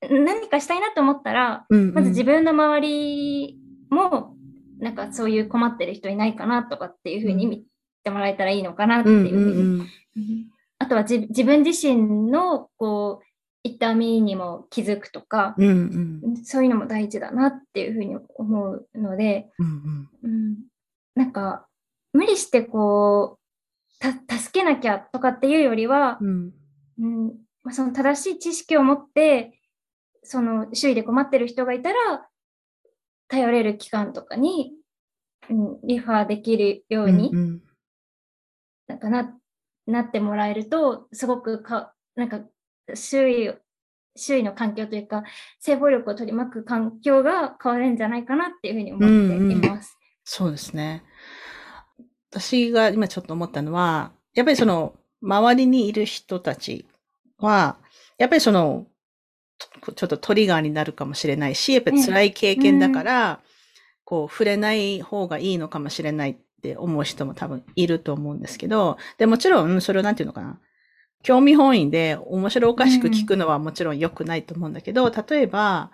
何かしたいなと思ったら、うんうん。まず自分の周りも、なんかそういう困ってる人いないかなとかっていうふうに見てもらえたらいいのかなってうんいううふうに。んうんうん。あとは自自分自身のこう痛みにも気づくとか、うんうん。そういうのも大事だなっていうふうに思うので、うん。うん、なんか無理してこうた助けなきゃとかっていうよりは、うん。うん。まあ、その正しい知識を持ってその周囲で困ってる人がいたら頼れる機関とかに、うん、リファーできるように、うんうんなんかななってもらえると、すごくか、なんか周囲を、周囲の環境というか、性暴力を取り巻く環境が変わるんじゃないかなっていうふうに思っています。そうですね。私が今ちょっと思ったのは、やっぱりその、周りにいる人たちは、やっぱりその、とちょっとトリガーになるかもしれないし、やっぱり辛い経験だから、こう、触れない方がいいのかもしれないっって思う人も多分いると思うんですけど、で、もちろん、それをなんていうのかな。興味本位で面白おかしく聞くのはもちろん良くないと思うんだけど、例えば、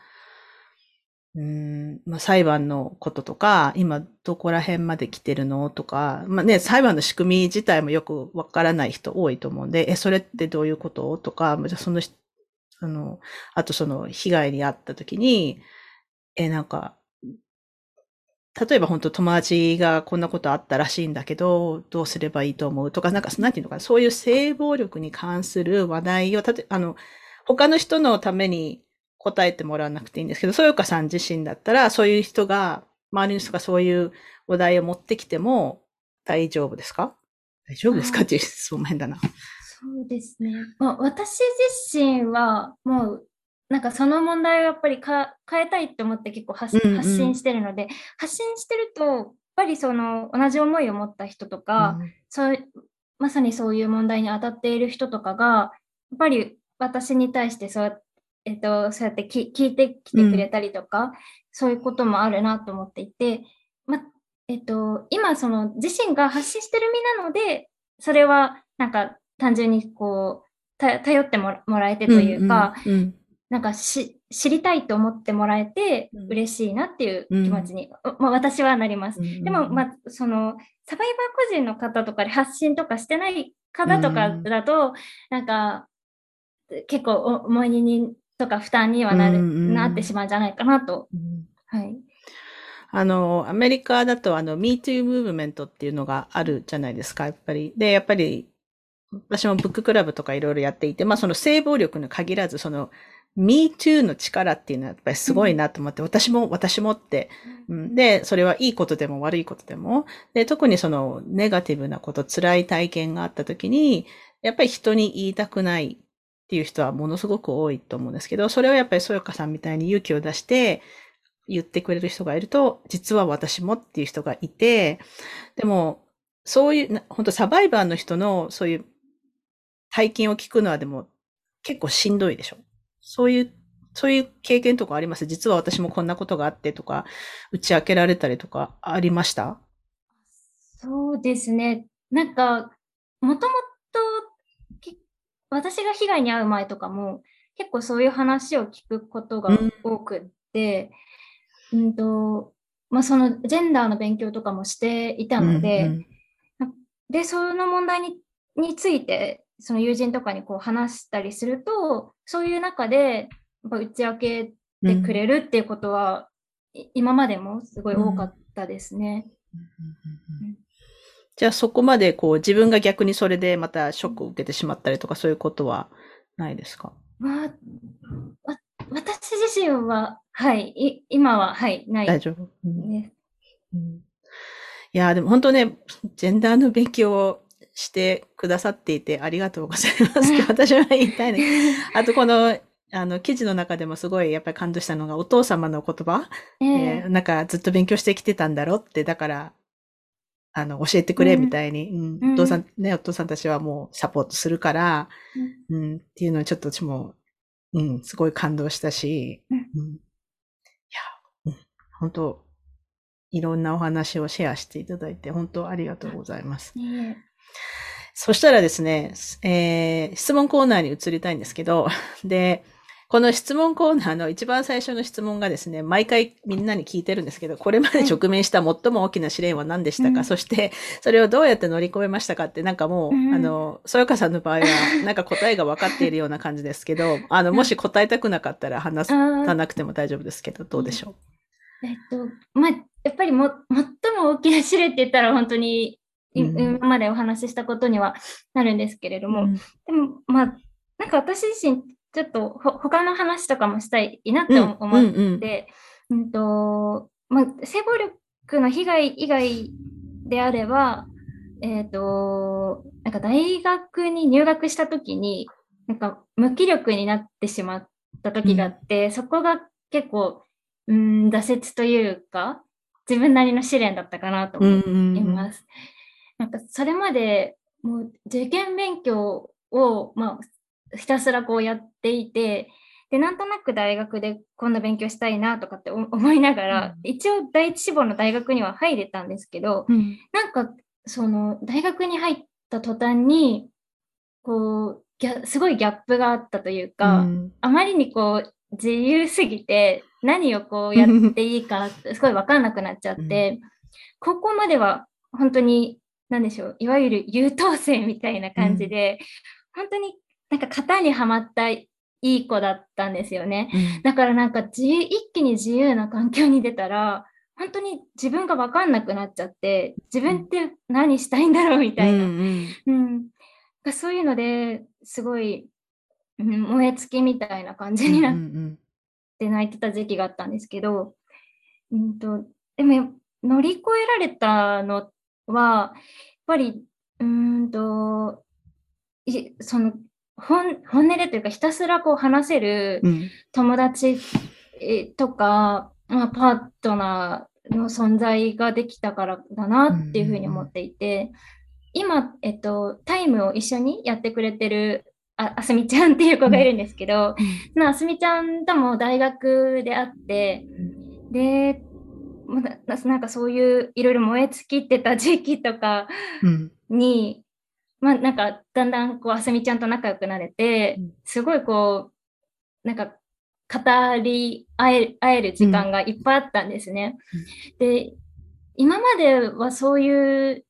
うんまあ、裁判のこととか、今どこら辺まで来てるのとか、まあね、裁判の仕組み自体もよくわからない人多いと思うんで、え、それってどういうこととか、じゃその、あの、あとその被害に遭った時に、え、なんか、例えば本当友達がこんなことあったらしいんだけど、どうすればいいと思うとか、なんか、なんていうのかな、そういう性暴力に関する話題を、たて、あの、他の人のために答えてもらわなくていいんですけど、そよかさん自身だったら、そういう人が、周りの人がそういう話題を持ってきても大丈夫ですか？大丈夫ですか？っていう質問変だな。そうですね。まあ、私自身は、もう、なんかその問題をやっぱりか変えたいって思って結構発,、発信してるので、発信してると、やっぱりその同じ思いを持った人とか、うん、そうまさにそういう問題に当たっている人とかが、やっぱり私に対してそうえっと、そうやって聞いてきてくれたりとか、うん、そういうこともあるなと思っていて、ま、えっと、今、その自身が発信してる身なので、それはなんか単純にこう、頼ってもらえてというか、うんうんうん、なんかし知りたいと思ってもらえて嬉しいなっていう気持ちに、うん、まあ、私はなります。うん、でも、まあ、そのサバイバー個人の方とかで発信とかしてない方とかだと、うん、なんか結構重いにとか負担にはなる、うんうん、なってしまうんじゃないかなと。うん、はい。あの、アメリカだとあの、MeToo ムーブメントっていうのがあるじゃないですか、やっぱり。で、やっぱり、私もブッククラブとかいろいろやっていて、まあその性暴力に限らず、その、MeToo の力っていうのはやっぱりすごいなと思って、うん、私も、私もって、うん、で、それはいいことでも悪いことでも、で、特にそのネガティブなこと、辛い体験があった時に、やっぱり人に言いたくないっていう人はものすごく多いと思うんですけど、それをやっぱりそよかさんみたいに勇気を出して言ってくれる人がいると、実は私もっていう人がいて、でも、そういう、本当サバイバーの人のそういう体験を聞くのはでも結構しんどいでしょ？そういう、そういう経験とかあります？実は私もこんなことがあってとか、打ち明けられたりとかありました？そうですね。なんか、もとも私が被害に遭う前とかも、結構そういう話を聞くことが多くって、うん、うんと、まあ、そのジェンダーの勉強とかもしていたので、うんうん、で、その問題にについて、その友人とかにこう話したりすると、そういう中で、やっぱ打ち明けてくれるっていうことは、うん、今までもすごい多かったですね。うん。じゃあそこまでこう自分が逆にそれでまたショックを受けてしまったりとかそういうことはないですか？まあ、私自身は、はい、い今は、はい、ない、大丈夫、ね。うん、いや、でも本当ね、ジェンダーの勉強をしてくださっていてありがとうございます。私は言いたいね。あとこの、あの、記事の中でもすごいやっぱり感動したのがお父様の言葉、えー、え。ー、なんかずっと勉強してきてたんだろうって、だからあの、教えてくれみたいに、うん、うん、お父さん、ね、お父さんたちはもうサポートするから、うん、うん、っていうのをちょっと私も、うん、すごい感動したし、うん、いや、うん、本当いろんなお話をシェアしていただいて、本当ありがとうございます。そしたらですね、えー、質問コーナーに移りたいんですけど、で、この質問コーナーの一番最初の質問がですね、毎回みんなに聞いてるんですけど、これまで直面した最も大きな試練は何でしたか、うん、そして、それをどうやって乗り越えましたかって、なんかもう、うん、あの、そよかさんの場合は、なんか答えが分かっているような感じですけど、あの、もし答えたくなかったら話さなくても大丈夫ですけど、どうでしょう、えっと、まあ、やっぱりも、最も大きな試練って言ったら本当に、今までお話ししたことにはなるんですけれども、うん、でも、まあ、なんか私自身、ちょっとほ他の話とかもしたいなって思って、うん、うん、とまあ、性暴力の被害以外であれば、えっ、ー、と、なんか大学に入学した時に、なんか無気力になってしまった時があって、うん、そこが結構、うん、挫折というか、自分なりの試練だったかなと思います。なんかそれまでもう受験勉強を、まあ、ひたすらこうやっていて、で、なんとなく大学でこんな勉強したいなとかって 思いながら、うん、一応第一志望の大学には入れたんですけど、うん、なんか、その、大学に入った途端に、こう、すごいギャップがあったというか、うん、あまりにこう、自由すぎて、何をこうやっていいかすごいわかんなくなっちゃって、高校までは本当に、何でしょう、いわゆる優等生みたいな感じで、本当になんか型にはまったいい子だったんですよね。うん、だからなんか自一気に自由な環境に出たら、本当に自分が分かんなくなっちゃって、自分って何したいんだろうみたいな。うん、うん。うん、そういうのですごい、うん、燃え尽きみたいな感じになって泣いてた時期があったんですけど、うんと、でも乗り越えられたのは、やっぱり、うんと、その本本音でというかひたすらこう話せる友達とか、うん、まあ、パートナーの存在ができたからだなっていうふうに思っていて、今、えっと、タイムを一緒にやってくれてるああすみちゃんっていう子がいるんですけど、うん、あすみちゃんとも大学で会って、で、なんかそういういろいろ燃え尽きてた時期とかに、まあなんかだんだんこうあすみちゃんと仲良くなれて、すごいこうなんか語り合え合える時間がいっぱいあったんですね。うん、で今まではそういう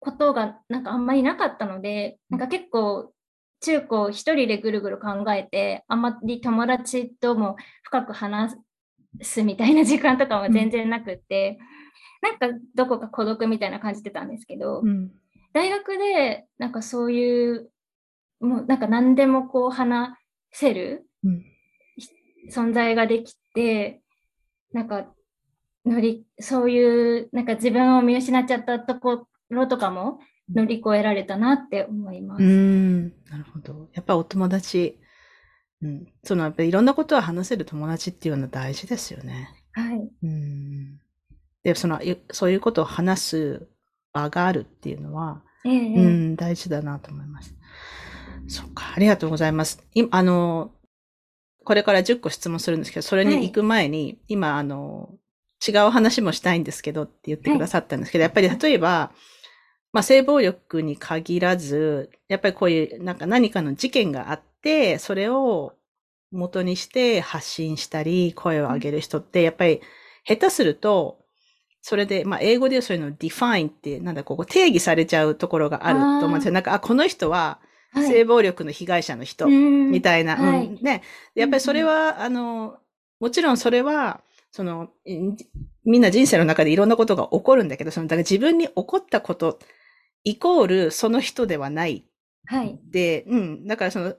ことがなんかあんまりなかったのでなんか結構中高一人でぐるぐる考えてあんまり友達とも深く話すみたいな時間とかも全然なくって、うん、なんかどこか孤独みたいな感じてたんですけど、うん大学でなんかそういうもうなんか何でもこう話せる存在ができて、なんか乗りそういうなんか自分を見失っちゃったところとかも乗り越えられたなって思います。うんなるほど。やっぱお友達、うん、そのやっぱりいろんなことを話せる友達っていうのは大事ですよね。はい。うんでそのそういうことを話す場があるっていうのは、ええ、うん、大事だなと思います。そうか、ありがとうございます。今、あの、これから10個質問するんですけど、それに行く前に、はい、今、あの、違う話もしたいんですけどって言ってくださったんですけど、はい、やっぱり例えば、まあ、性暴力に限らず、やっぱりこういう、なんか何かの事件があって、それを元にして発信したり、声を上げる人って、やっぱり下手すると、それで、まあ、英語でそういうの define って、なんだ、ここ定義されちゃうところがあると思うんですよ。なんか、あ、この人は、性暴力の被害者の人、みたいな、はい、うん、ね。やっぱりそれは、あの、もちろんそれは、その、みんな人生の中でいろんなことが起こるんだけど、その、だから自分に起こったこと、イコールその人ではない。はい。で、うん。だからその、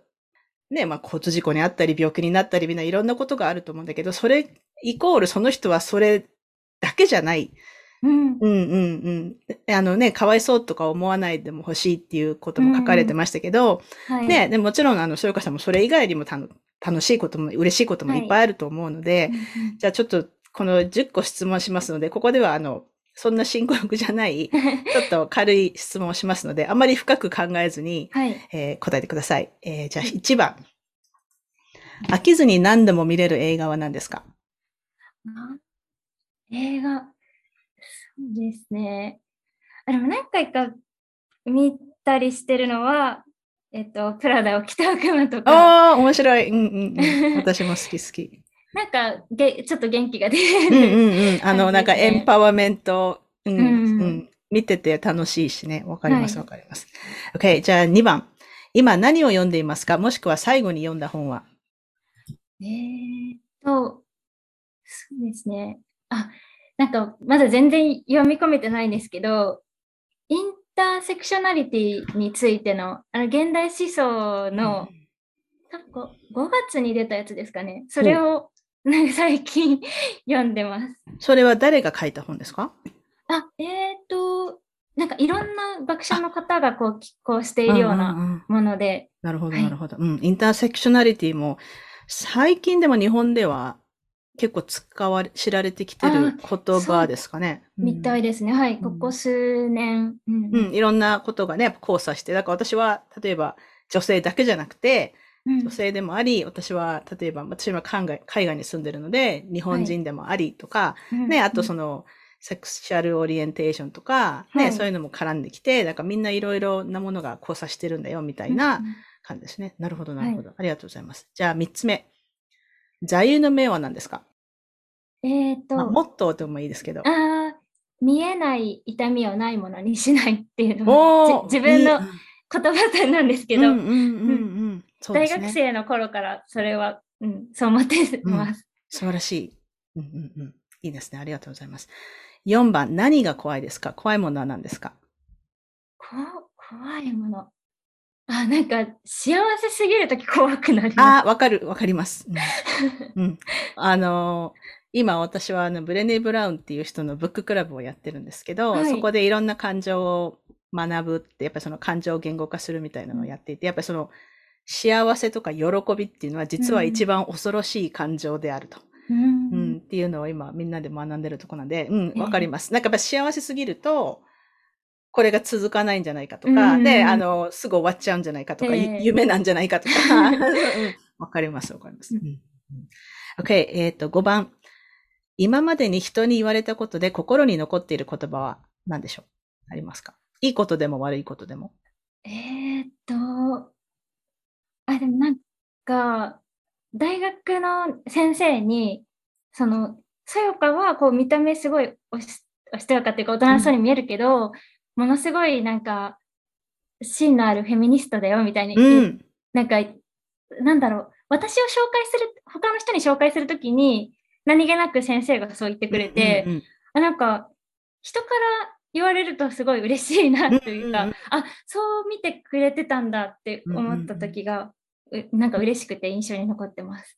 ね、まあ、交通事故にあったり、病気になったり、みんないろんなことがあると思うんだけど、それ、イコールその人はそれだけじゃない。うん、うんうんうん。あのね、かわいそうとか思わないでも欲しいっていうことも書かれてましたけど、うん。はい、ね、でもちろん、あの、そよかさんもそれ以外にも楽しいことも、嬉しいこともいっぱいあると思うので、はい、じゃあちょっと、この10個質問しますので、ここでは、あの、そんな深刻じゃない、ちょっと軽い質問をしますので、あまり深く考えずに、はい、えー、答えてください。えー、じゃあ1番。飽きずに何度も見れる映画は何ですか？映画、そうですね。あでも何回か見たりしてるのは、えっと、プラダを着た悪魔とか。ああ、面白い。うんうんうん。私も好き好き。なんかげ、ちょっと元気が出る。うんうんうん。あの、なんかエンパワメント、うん、うん、うん。見てて楽しいしね。わかりますわ、かります。OK、じゃあ2番。今何を読んでいますか？もしくは最後に読んだ本はえーと、そうですね。あ、なんか、まだ全然読み込めてないんですけど、インターセクショナリティについての、あの、現代思想の、多分5月に出たやつですかね。それを、最近読んでます。それは誰が書いた本ですか？あ、えっ、ー、と、なんかいろんな学者の方がこう、寄稿しているようなもので。なるほど、なるほど。うん。インターセクショナリティも、最近でも日本では結構使われ、知られてきてる言葉ですかね。みたいですね。はい。ここ数年、うん。うん。いろんなことがね、交差して。だから私は、例えば女性だけじゃなくて、うん女性でもあり、私は、例えば、私は海外海外に住んでるので、日本人でもありとか、ね、あとその、の、セクシャルオリエンテーションとか、ね、はいそういうのも絡んできて、だからみんないろいろなものが交差してるんだよ、みたいな感じですね。なるほど、なるほど。ありがとうございます。じゃあ、三つ目。座右の銘は何ですか、えっと、まあ、モットーでもいいですけど。あー見えない痛みをないものにしないっていうのはおーじ自分のいい言葉なんですけど、うんうんうんうん。大学生の頃からそれは、うん、そう思ってます。素晴らしい。うんうんうん。いいですね。ありがとうございます。4番、何が怖いですか？怖いものは何ですか？こ怖いもの。あ、なんか幸せすぎるとき怖くなりあまあ、わかる、わかります。うん。うんあのー今私はあのブレネー・ブラウンっていう人のブッククラブをやってるんですけど、はいそこでいろんな感情を学ぶって、やっぱりその感情を言語化するみたいなのをやっていて、やっぱりその幸せとか喜びっていうのは実は一番恐ろしい感情であると。す。うんうん、っていうのを今みんなで学んでるとこなんで、うん、ええわかります。なんかやっぱ幸せすぎると、これが続かないんじゃないかとか、うんで、あの、すぐ終わっちゃうんじゃないかとか、ええゆ夢なんじゃないかとか、うんわかります、わかります。ううんん OK、えっ、と、5番。今までに人に言われたことで心に残っている言葉は何でしょう？ありますか？いいことでも悪いことでも。えーっと、あ、でもなんか、大学の先生に、その、そよかはこう見た目すごいおしおしとやかっていうか大人そうに見えるけど、ものすごいなんか、芯のあるフェミニストだよみたいに、うん。なんか、なんだろう、私を紹介する、他の人に紹介するときに、何気なく先生がそう言ってくれて、うんうんあなんか人から言われるとすごい嬉しいなというか、うんうんうん。あそう見てくれてたんだって思った時が、うなんか嬉しくて印象に残ってます。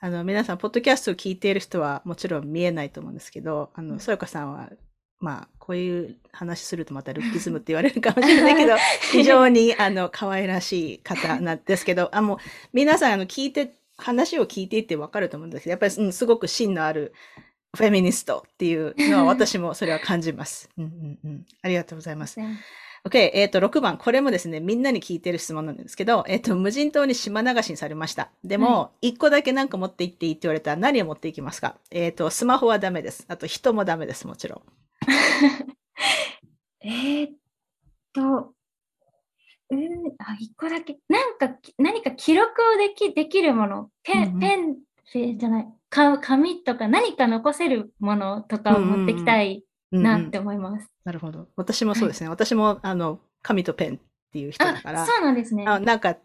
あの、皆さん、ポッドキャストを聞いている人はもちろん見えないと思うんですけど、あの、うんそよかさんは、まあ、こういう話するとまたルッキズムって言われるかもしれないけど、非常に、あの、可愛らしい方なんですけど、あ、もう、皆さん、あの、聞いて、話を聞いていてわかると思うんですけど、やっぱり、うんすごく芯のあるフェミニストっていうのは 私もそれは感じます。うんうんうん。ありがとうございます。OK、えっ、と、6番。これもですね、みんなに聞いてる質問なんですけど、えっ、と、無人島に島流しにされました。でも、1個だけなんか持って行っていいって言われたら何を持っていきますか？えっ、と、スマホはダメです。あと、人もダメです、もちろん。えーっと、うん、あ、一個だけ、なんか、き何か記録をできできるもの、ペン、うんうんペンペンじゃない、か紙とか何か残せるものとかを持ってきたいなって思います。なるほど。私もそうですね。私も、あの、紙とペンっていう人だあ、から、そうなんですね。あなんか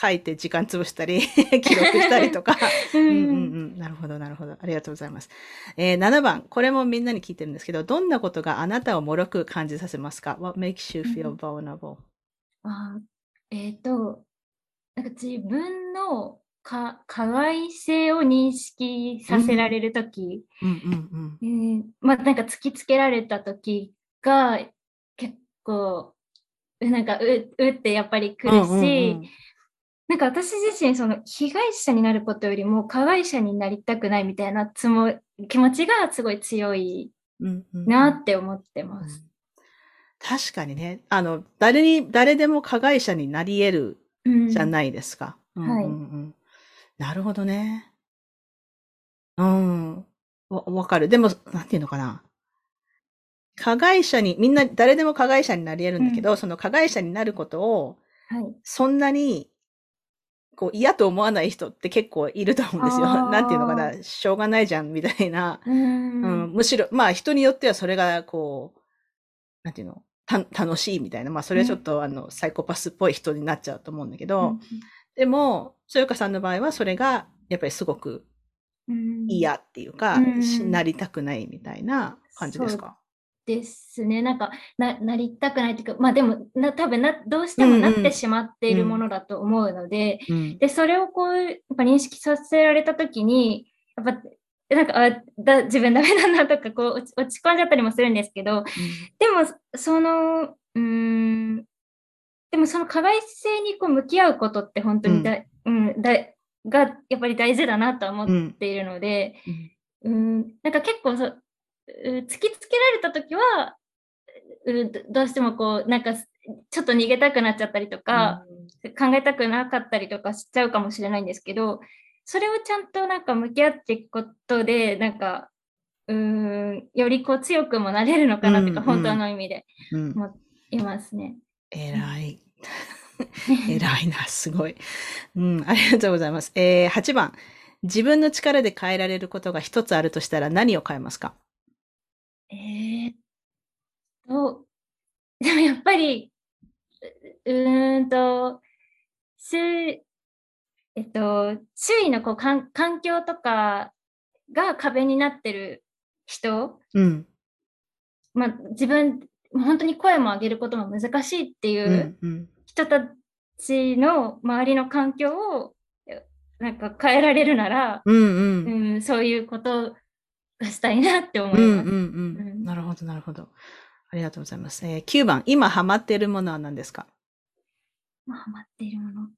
書いて時間潰したり、記録したりとか。う うんんうんうん。なるほど、なるほど。ありがとうございます。えー、7番。これもみんなに聞いてるんですけど、どんなことがあなたを脆く感じさせますか ?What makes you う feel ん vulnerable? あえっ、と、なんか自分のか加害性を認識させられるとき、うんうんうん。えーまあなんか突きつけられたときが結構、うなんかう、うってやっぱり来るし、うんうんうん。なんか私自身その被害者になることよりも加害者になりたくないみたいなつも気持ちがすごい強いうんうんうん。なって思ってます。確かにね、あの、誰に、誰でも加害者になり得るうんじゃないですか。うん。はいうんうんなるほどね。うん。わ、わかる。でも、なんていうのかな。加害者に、みんな、誰でも加害者になり得るんだけど、その加害者になることを、はい。そんなに、こう、嫌と思わない人って結構いると思うんですよ。あーなんていうのかな。しょうがないじゃん、みたいな。ううんん。むしろ、まあ人によってはそれがこう、なんていうの、た楽しいみたいな、まあそれはちょっと、あの、サイコパスっぽい人になっちゃうと思うんだけど、でも、そよかさんの場合はそれが、やっぱりすごくうん。嫌っていうか、うん。しなりたくないみたいな感じですか？ですね。なんかな、なりたくないというか、まあでも、な多分な、どうしてもなってしまっているものだと思うので、うん。で、それをこう、やっぱ認識させられたときに、やっぱ、なんか、あだ自分ダメだなとか、こう落ち、込んじゃったりもするんですけど、でも、その、うーん、でもその加害性にこう向き合うことって本当にだ、うん、だがやっぱり大事だなとは思っているので、うん、なんか結構そう、う突きつけられたときは、うどどうしてもこう、なんかちょっと逃げたくなっちゃったりとか、考えたくなかったりとかしちゃうかもしれないんですけど、それをちゃんとなんか向き合っていくことで、なんか、うん、よりこう強くもなれるのかなっていうか、うんうん、本当の意味で思いますね。偉い。偉いな、すごい。うん、ありがとうございます。えー、8番。自分の力で変えられることが一つあるとしたら何を変えますか？えー、と、でもやっぱり、うーんと、周、えっと、周囲のこう環境とかが壁になってる人、うん、まあ、自分、本当に声も上げることも難しいっていう人たちの周りの環境をなんか変えられるなら、うんうんうん、そういうことがしたいなって思います。うんうんうんうん、なるほど、なるほど。ありがとうございます。えー、9番、今ハマっているものは何ですか？今ハマっているもの？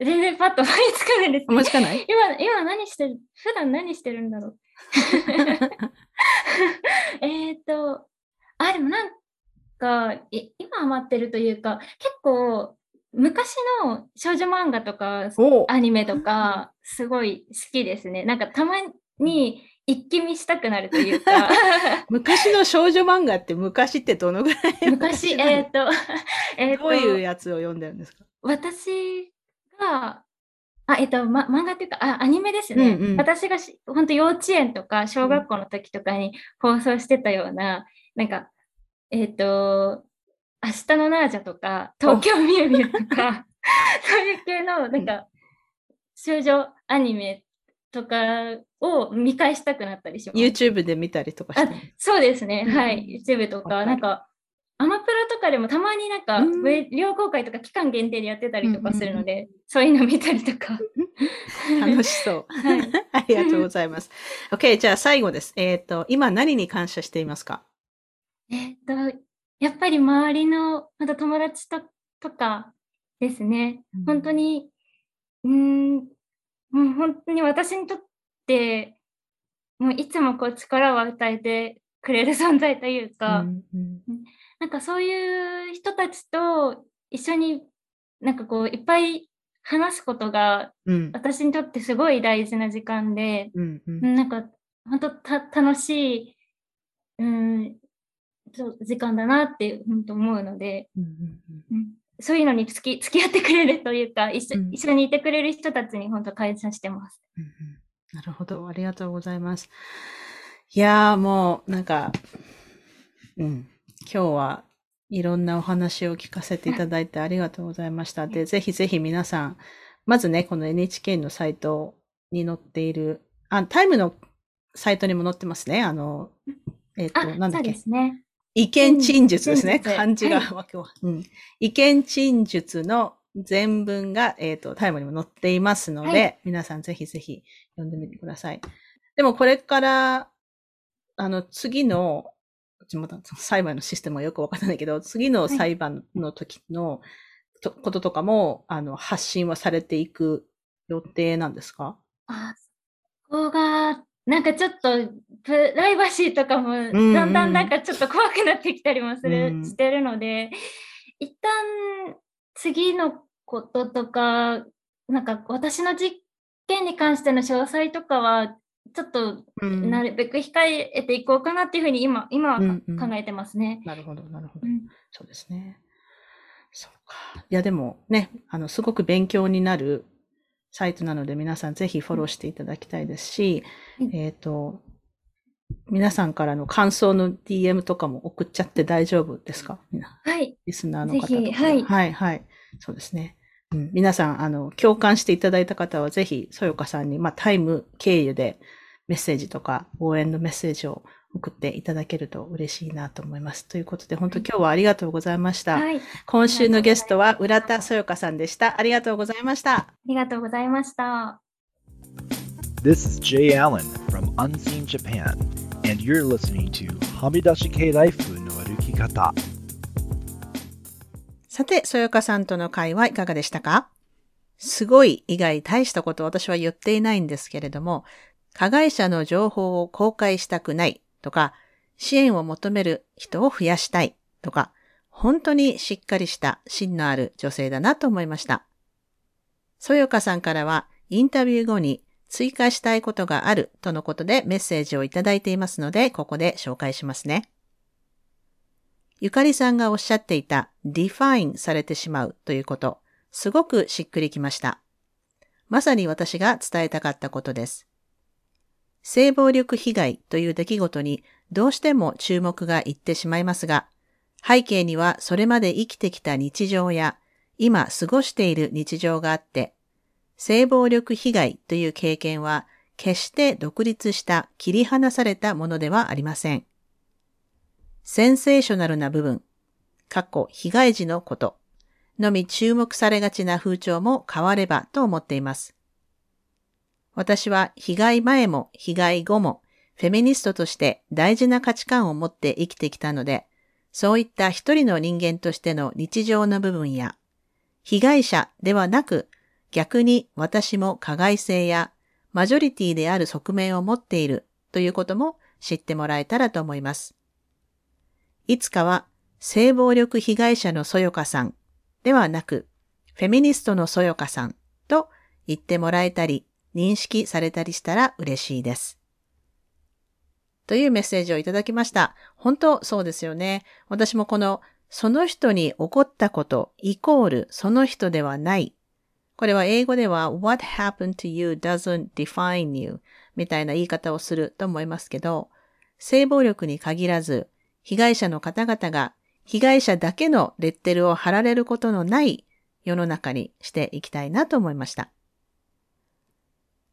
全然パッと思いつかないです、ね。思いつかない？今、今何してる普段何してるんだろう？えっと、あ、でもなんか、今ハマってるというか、結構、昔の少女漫画とかアニメとかすごい好きですね。なんかたまに一気見したくなるというか。昔の少女漫画って昔ってどのぐらい昔、えっ、ー、と、えー、どういうやつを読んでるんですか？私が、あ、えっ、ー、と、ま、漫画っていうか、あ、アニメですね。うんうん、私が本当幼稚園とか小学校の時とかに放送してたような、うん、なんか、えっ、と、明日のナージャとか、東京ミュウミュウとか、そういう系の、なんか、少女アニメとかを見返したくなったりします。YouTube で見たりとかしてそうですね。はい。YouTube とか、なんか、アマプラとかでもたまになんか、無料公開とか期間限定でやってたりとかするので、そういうの見たりとか。楽しそう。はい、ありがとうございます。OK、じゃあ最後です。えっ、ー、と、今何に感謝していますか？えっ、ー、と、やっぱり周りのまた友達ととかですね、うん、本当に、うん、もう本当に私にとって、もういつもこう力を与えてくれる存在というか、うん。うん、なんかそういう人たちと一緒になんかこういっぱい話すことが、私にとってすごい大事な時間で、うんうん、なんか本当た楽しい、うん、時間だなって本当思うので、うんうんうん、そういうのに付き付き合ってくれるというか 一緒,、一緒にいてくれる人たちに本当感謝してます、うんうん。なるほど。ありがとうございます。いやーもうなんか、うん、今日はいろんなお話を聞かせていただいてありがとうございました。で、ぜひぜひ皆さん、まずね、この NHK のサイトに載っている、あ、タイムのサイトにも載ってますね。あの、えっ、ー、と、なんだっけ？ですね。意見陳述ですね。漢字がは、うん。意見陳述の全文が、えっ、ー、と、タイムにも載っていますので、はい、皆さんぜひぜひ読んでみてください。でもこれから、あの、次の、裁判のシステムはよくわからないけど、次の裁判の時のこととかも、あの、発信はされていく予定なんですか？あ、そこがなんかちょっとプライバシーとかもだんだんなんかちょっと怖くなってきたりもする、うん、してるので一旦次のこととかなんか私の実験に関しての詳細とかはちょっとなるべく控えていこうかなっていうふうに今今は考えてますね。うんうん、なるほどなるほど、うん、そうですね。そうか。いやでもねあのすごく勉強になるサイトなので皆さんぜひフォローしていただきたいですし、うん、えっ、ー、と、皆さんからの感想の DM とかも送っちゃって大丈夫ですか？はい。リスナーの方とか。はい。はい、はい。そうですね。うん、皆さん、あの、共感していただいた方はぜひ、そよかさんに、まあ、タイム経由でメッセージとか、応援のメッセージを送っていただけると嬉しいなと思います。ということで、本当今日はありがとうございました。はい、今週のゲストは浦田そよかさんでした。ありがとうございました。ありがとうございました。This is Jay Allen from Unseen Japan, and you're listening to はみ出し系ライフの歩き方。さて、そよかさんとの会話いかがでしたか？すごい以外大したこと私は言っていないんですけれども、加害者の情報を公開したくないとか、支援を求める人を増やしたいとか、本当にしっかりした芯のある女性だなと思いました。そよかさんからは、インタビュー後に追加したいことがあるとのことでメッセージをいただいていますので、ここで紹介しますね。ゆかりさんがおっしゃっていた define されてしまうということ、すごくしっくりきました。まさに私が伝えたかったことです。性暴力被害という出来事にどうしても注目がいってしまいますが、背景にはそれまで生きてきた日常や今過ごしている日常があって、性暴力被害という経験は決して独立した切り離されたものではありません。センセーショナルな部分、過去被害時のことのみ注目されがちな風潮も変わればと思っています。私は被害前も被害後もフェミニストとして大事な価値観を持って生きてきたので、そういった一人の人間としての日常の部分や、被害者ではなく逆に私も加害性やマジョリティである側面を持っているということも知ってもらえたらと思います。いつかは性暴力被害者のそよかさんではなく、フェミニストのそよかさんと言ってもらえたり、認識されたりしたら嬉しいです。というメッセージをいただきました。本当そうですよね。私もこのその人に起こったことイコールその人ではないこれは英語では what happened to you doesn't define you みたいな言い方をすると思いますけど、性暴力に限らず、被害者の方々が被害者だけのレッテルを貼られることのない世の中にしていきたいなと思いました。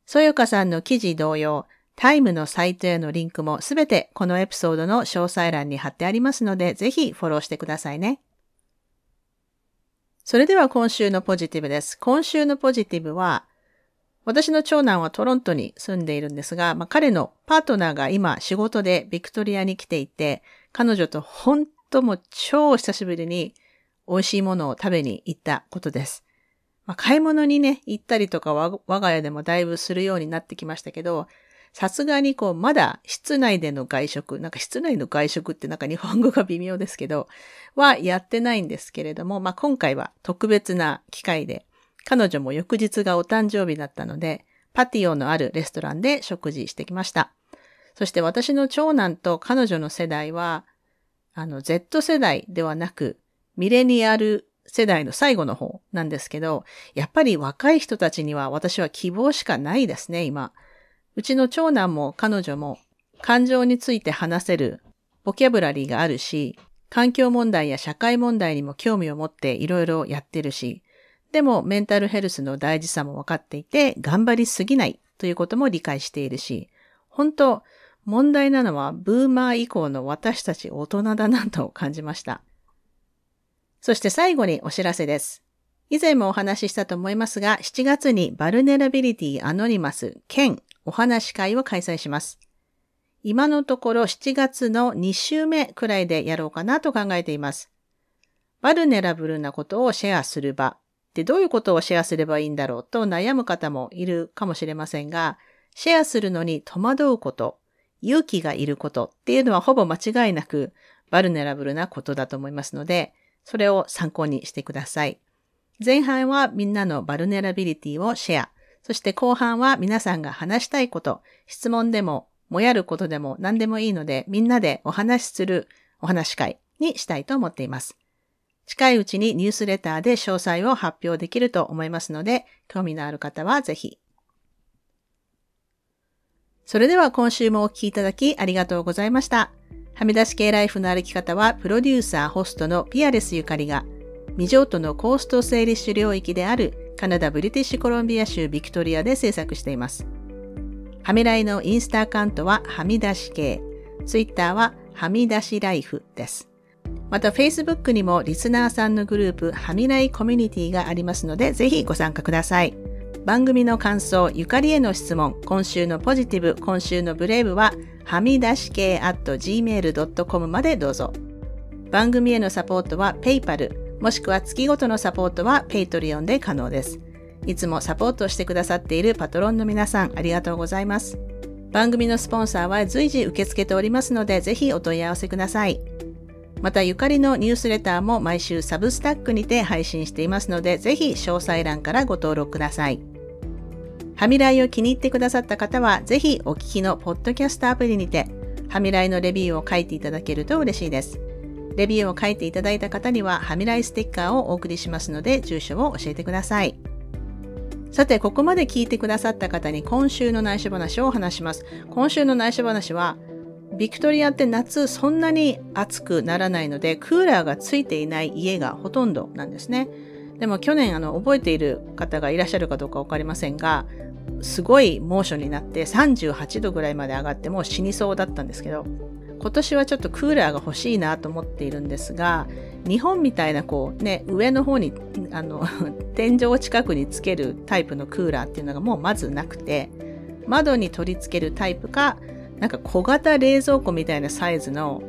そよかさんの記事同様、タイムのサイトへのリンクもすべてこのエピソードの詳細欄に貼ってありますので、ぜひフォローしてくださいね。それでは今週のポジティブです。今週のポジティブは、私の長男はトロントに住んでいるんですが、まあ、彼のパートナーが今仕事でビクトリアに来ていて、彼女と本当も超久しぶりに美味しいものを食べに行ったことです。まあ、買い物にね、行ったりとか我が家でもだいぶするようになってきましたけど、さすがにこう、まだ室内での外食、なんか室内の外食ってなんか日本語が微妙ですけど、はやってないんですけれども、まあ今回は特別な機会で、彼女も翌日がお誕生日だったので、パティオのあるレストランで食事してきました。そして私の長男と彼女の世代は、あの、Z 世代ではなく、ミレニアル世代の最後の方なんですけど、やっぱり若い人たちには私は希望しかないですね、今。うちの長男も彼女も感情について話せるボキャブラリーがあるし、環境問題や社会問題にも興味を持っていろいろやってるし、でもメンタルヘルスの大事さも分かっていて、頑張りすぎないということも理解しているし、本当、問題なのはブーマー以降の私たち大人だなと感じました。そして最後にお知らせです。以前もお話ししたと思いますが、7月にバルネラビリティアノニマス兼お話会を開催します。今のところ7月の2週目くらいでやろうかなと考えています。バルネラブルなことをシェアする場でどういうことをシェアすればいいんだろうと悩む方もいるかもしれませんが、シェアするのに戸惑うこと、勇気がいることっていうのはほぼ間違いなくバルネラブルなことだと思いますので、それを参考にしてください。前半はみんなのバルネラビリティをシェア。そして後半は皆さんが話したいこと、質問でも、もやることでも何でもいいので、みんなでお話しするお話し会にしたいと思っています。近いうちにニュースレターで詳細を発表できると思いますので、興味のある方はぜひ。それでは今週もお聴きいただきありがとうございました。はみ出し系ライフの歩き方は、プロデューサー、ホストのピアレスゆかりが、未譲渡のコースト整理種領域であるカナダ・ブリティッシュコロンビア州ビクトリアで制作しています。はみらいのインスタアカウントははみ出し系、ツイッターははみ出しライフです。また Facebook にもリスナーさんのグループはみらいコミュニティがありますのでぜひご参加ください。番組の感想、ゆかりへの質問、今週のポジティブ、今週のブレイブははみ出し系 at gmail.com までどうぞ。番組へのサポートは PayPal、もしくは月ごとのサポートは Patreon で可能です。いつもサポートしてくださっているパトロンの皆さんありがとうございます。番組のスポンサーは随時受け付けておりますので、ぜひお問い合わせください。また、ゆかりのニュースレターも毎週サブスタックにて配信していますので、ぜひ詳細欄からご登録ください。ハミライを気に入ってくださった方は、ぜひお聞きのポッドキャストアプリにて、ハミライのレビューを書いていただけると嬉しいです。レビューを書いていただいた方には、ハミライステッカーをお送りしますので、住所を教えてください。さて、ここまで聞いてくださった方に今週の内緒話を話します。今週の内緒話は、ビクトリアって夏そんなに暑くならないので、クーラーがついていない家がほとんどなんですね。でも去年あの覚えている方がいらっしゃるかどうかわかりませんが、すごい猛暑になって38度ぐらいまで上がってもう死にそうだったんですけど、今年はちょっとクーラーが欲しいなと思っているんですが、日本みたいなこうね、上の方に、あの、天井近くにつけるタイプのクーラーっていうのがもうまずなくて、窓に取り付けるタイプか、なんか小型冷蔵庫みたいなサイズの、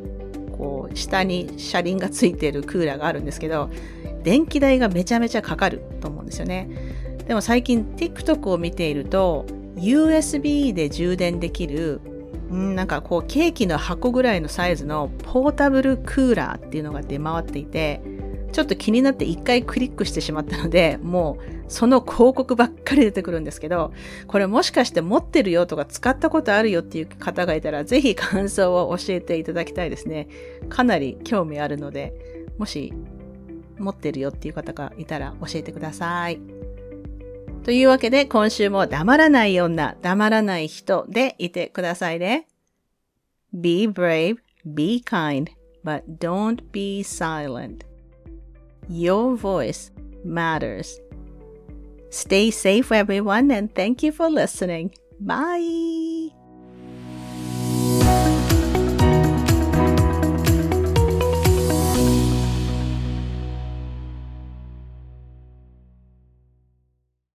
こう、下に車輪がついてるクーラーがあるんですけど、電気代がめちゃめちゃかかると思うんですよね。でも最近 TikTok を見ていると、USB で充電できるんなんかこうケーキの箱ぐらいのサイズのポータブルクーラーっていうのが出回っていて、ちょっと気になって一回クリックしてしまったので、もうその広告ばっかり出てくるんですけど、これもしかして持ってるよとか使ったことあるよっていう方がいたら、ぜひ感想を教えていただきたいですね。かなり興味あるので、もし持ってるよっていう方がいたら教えてください。というわけで今週も黙らない女、黙らない人でいてくださいね。Be brave, be kind, but don't be silent. Your voice matters. Stay safe everyone and thank you for listening. Bye!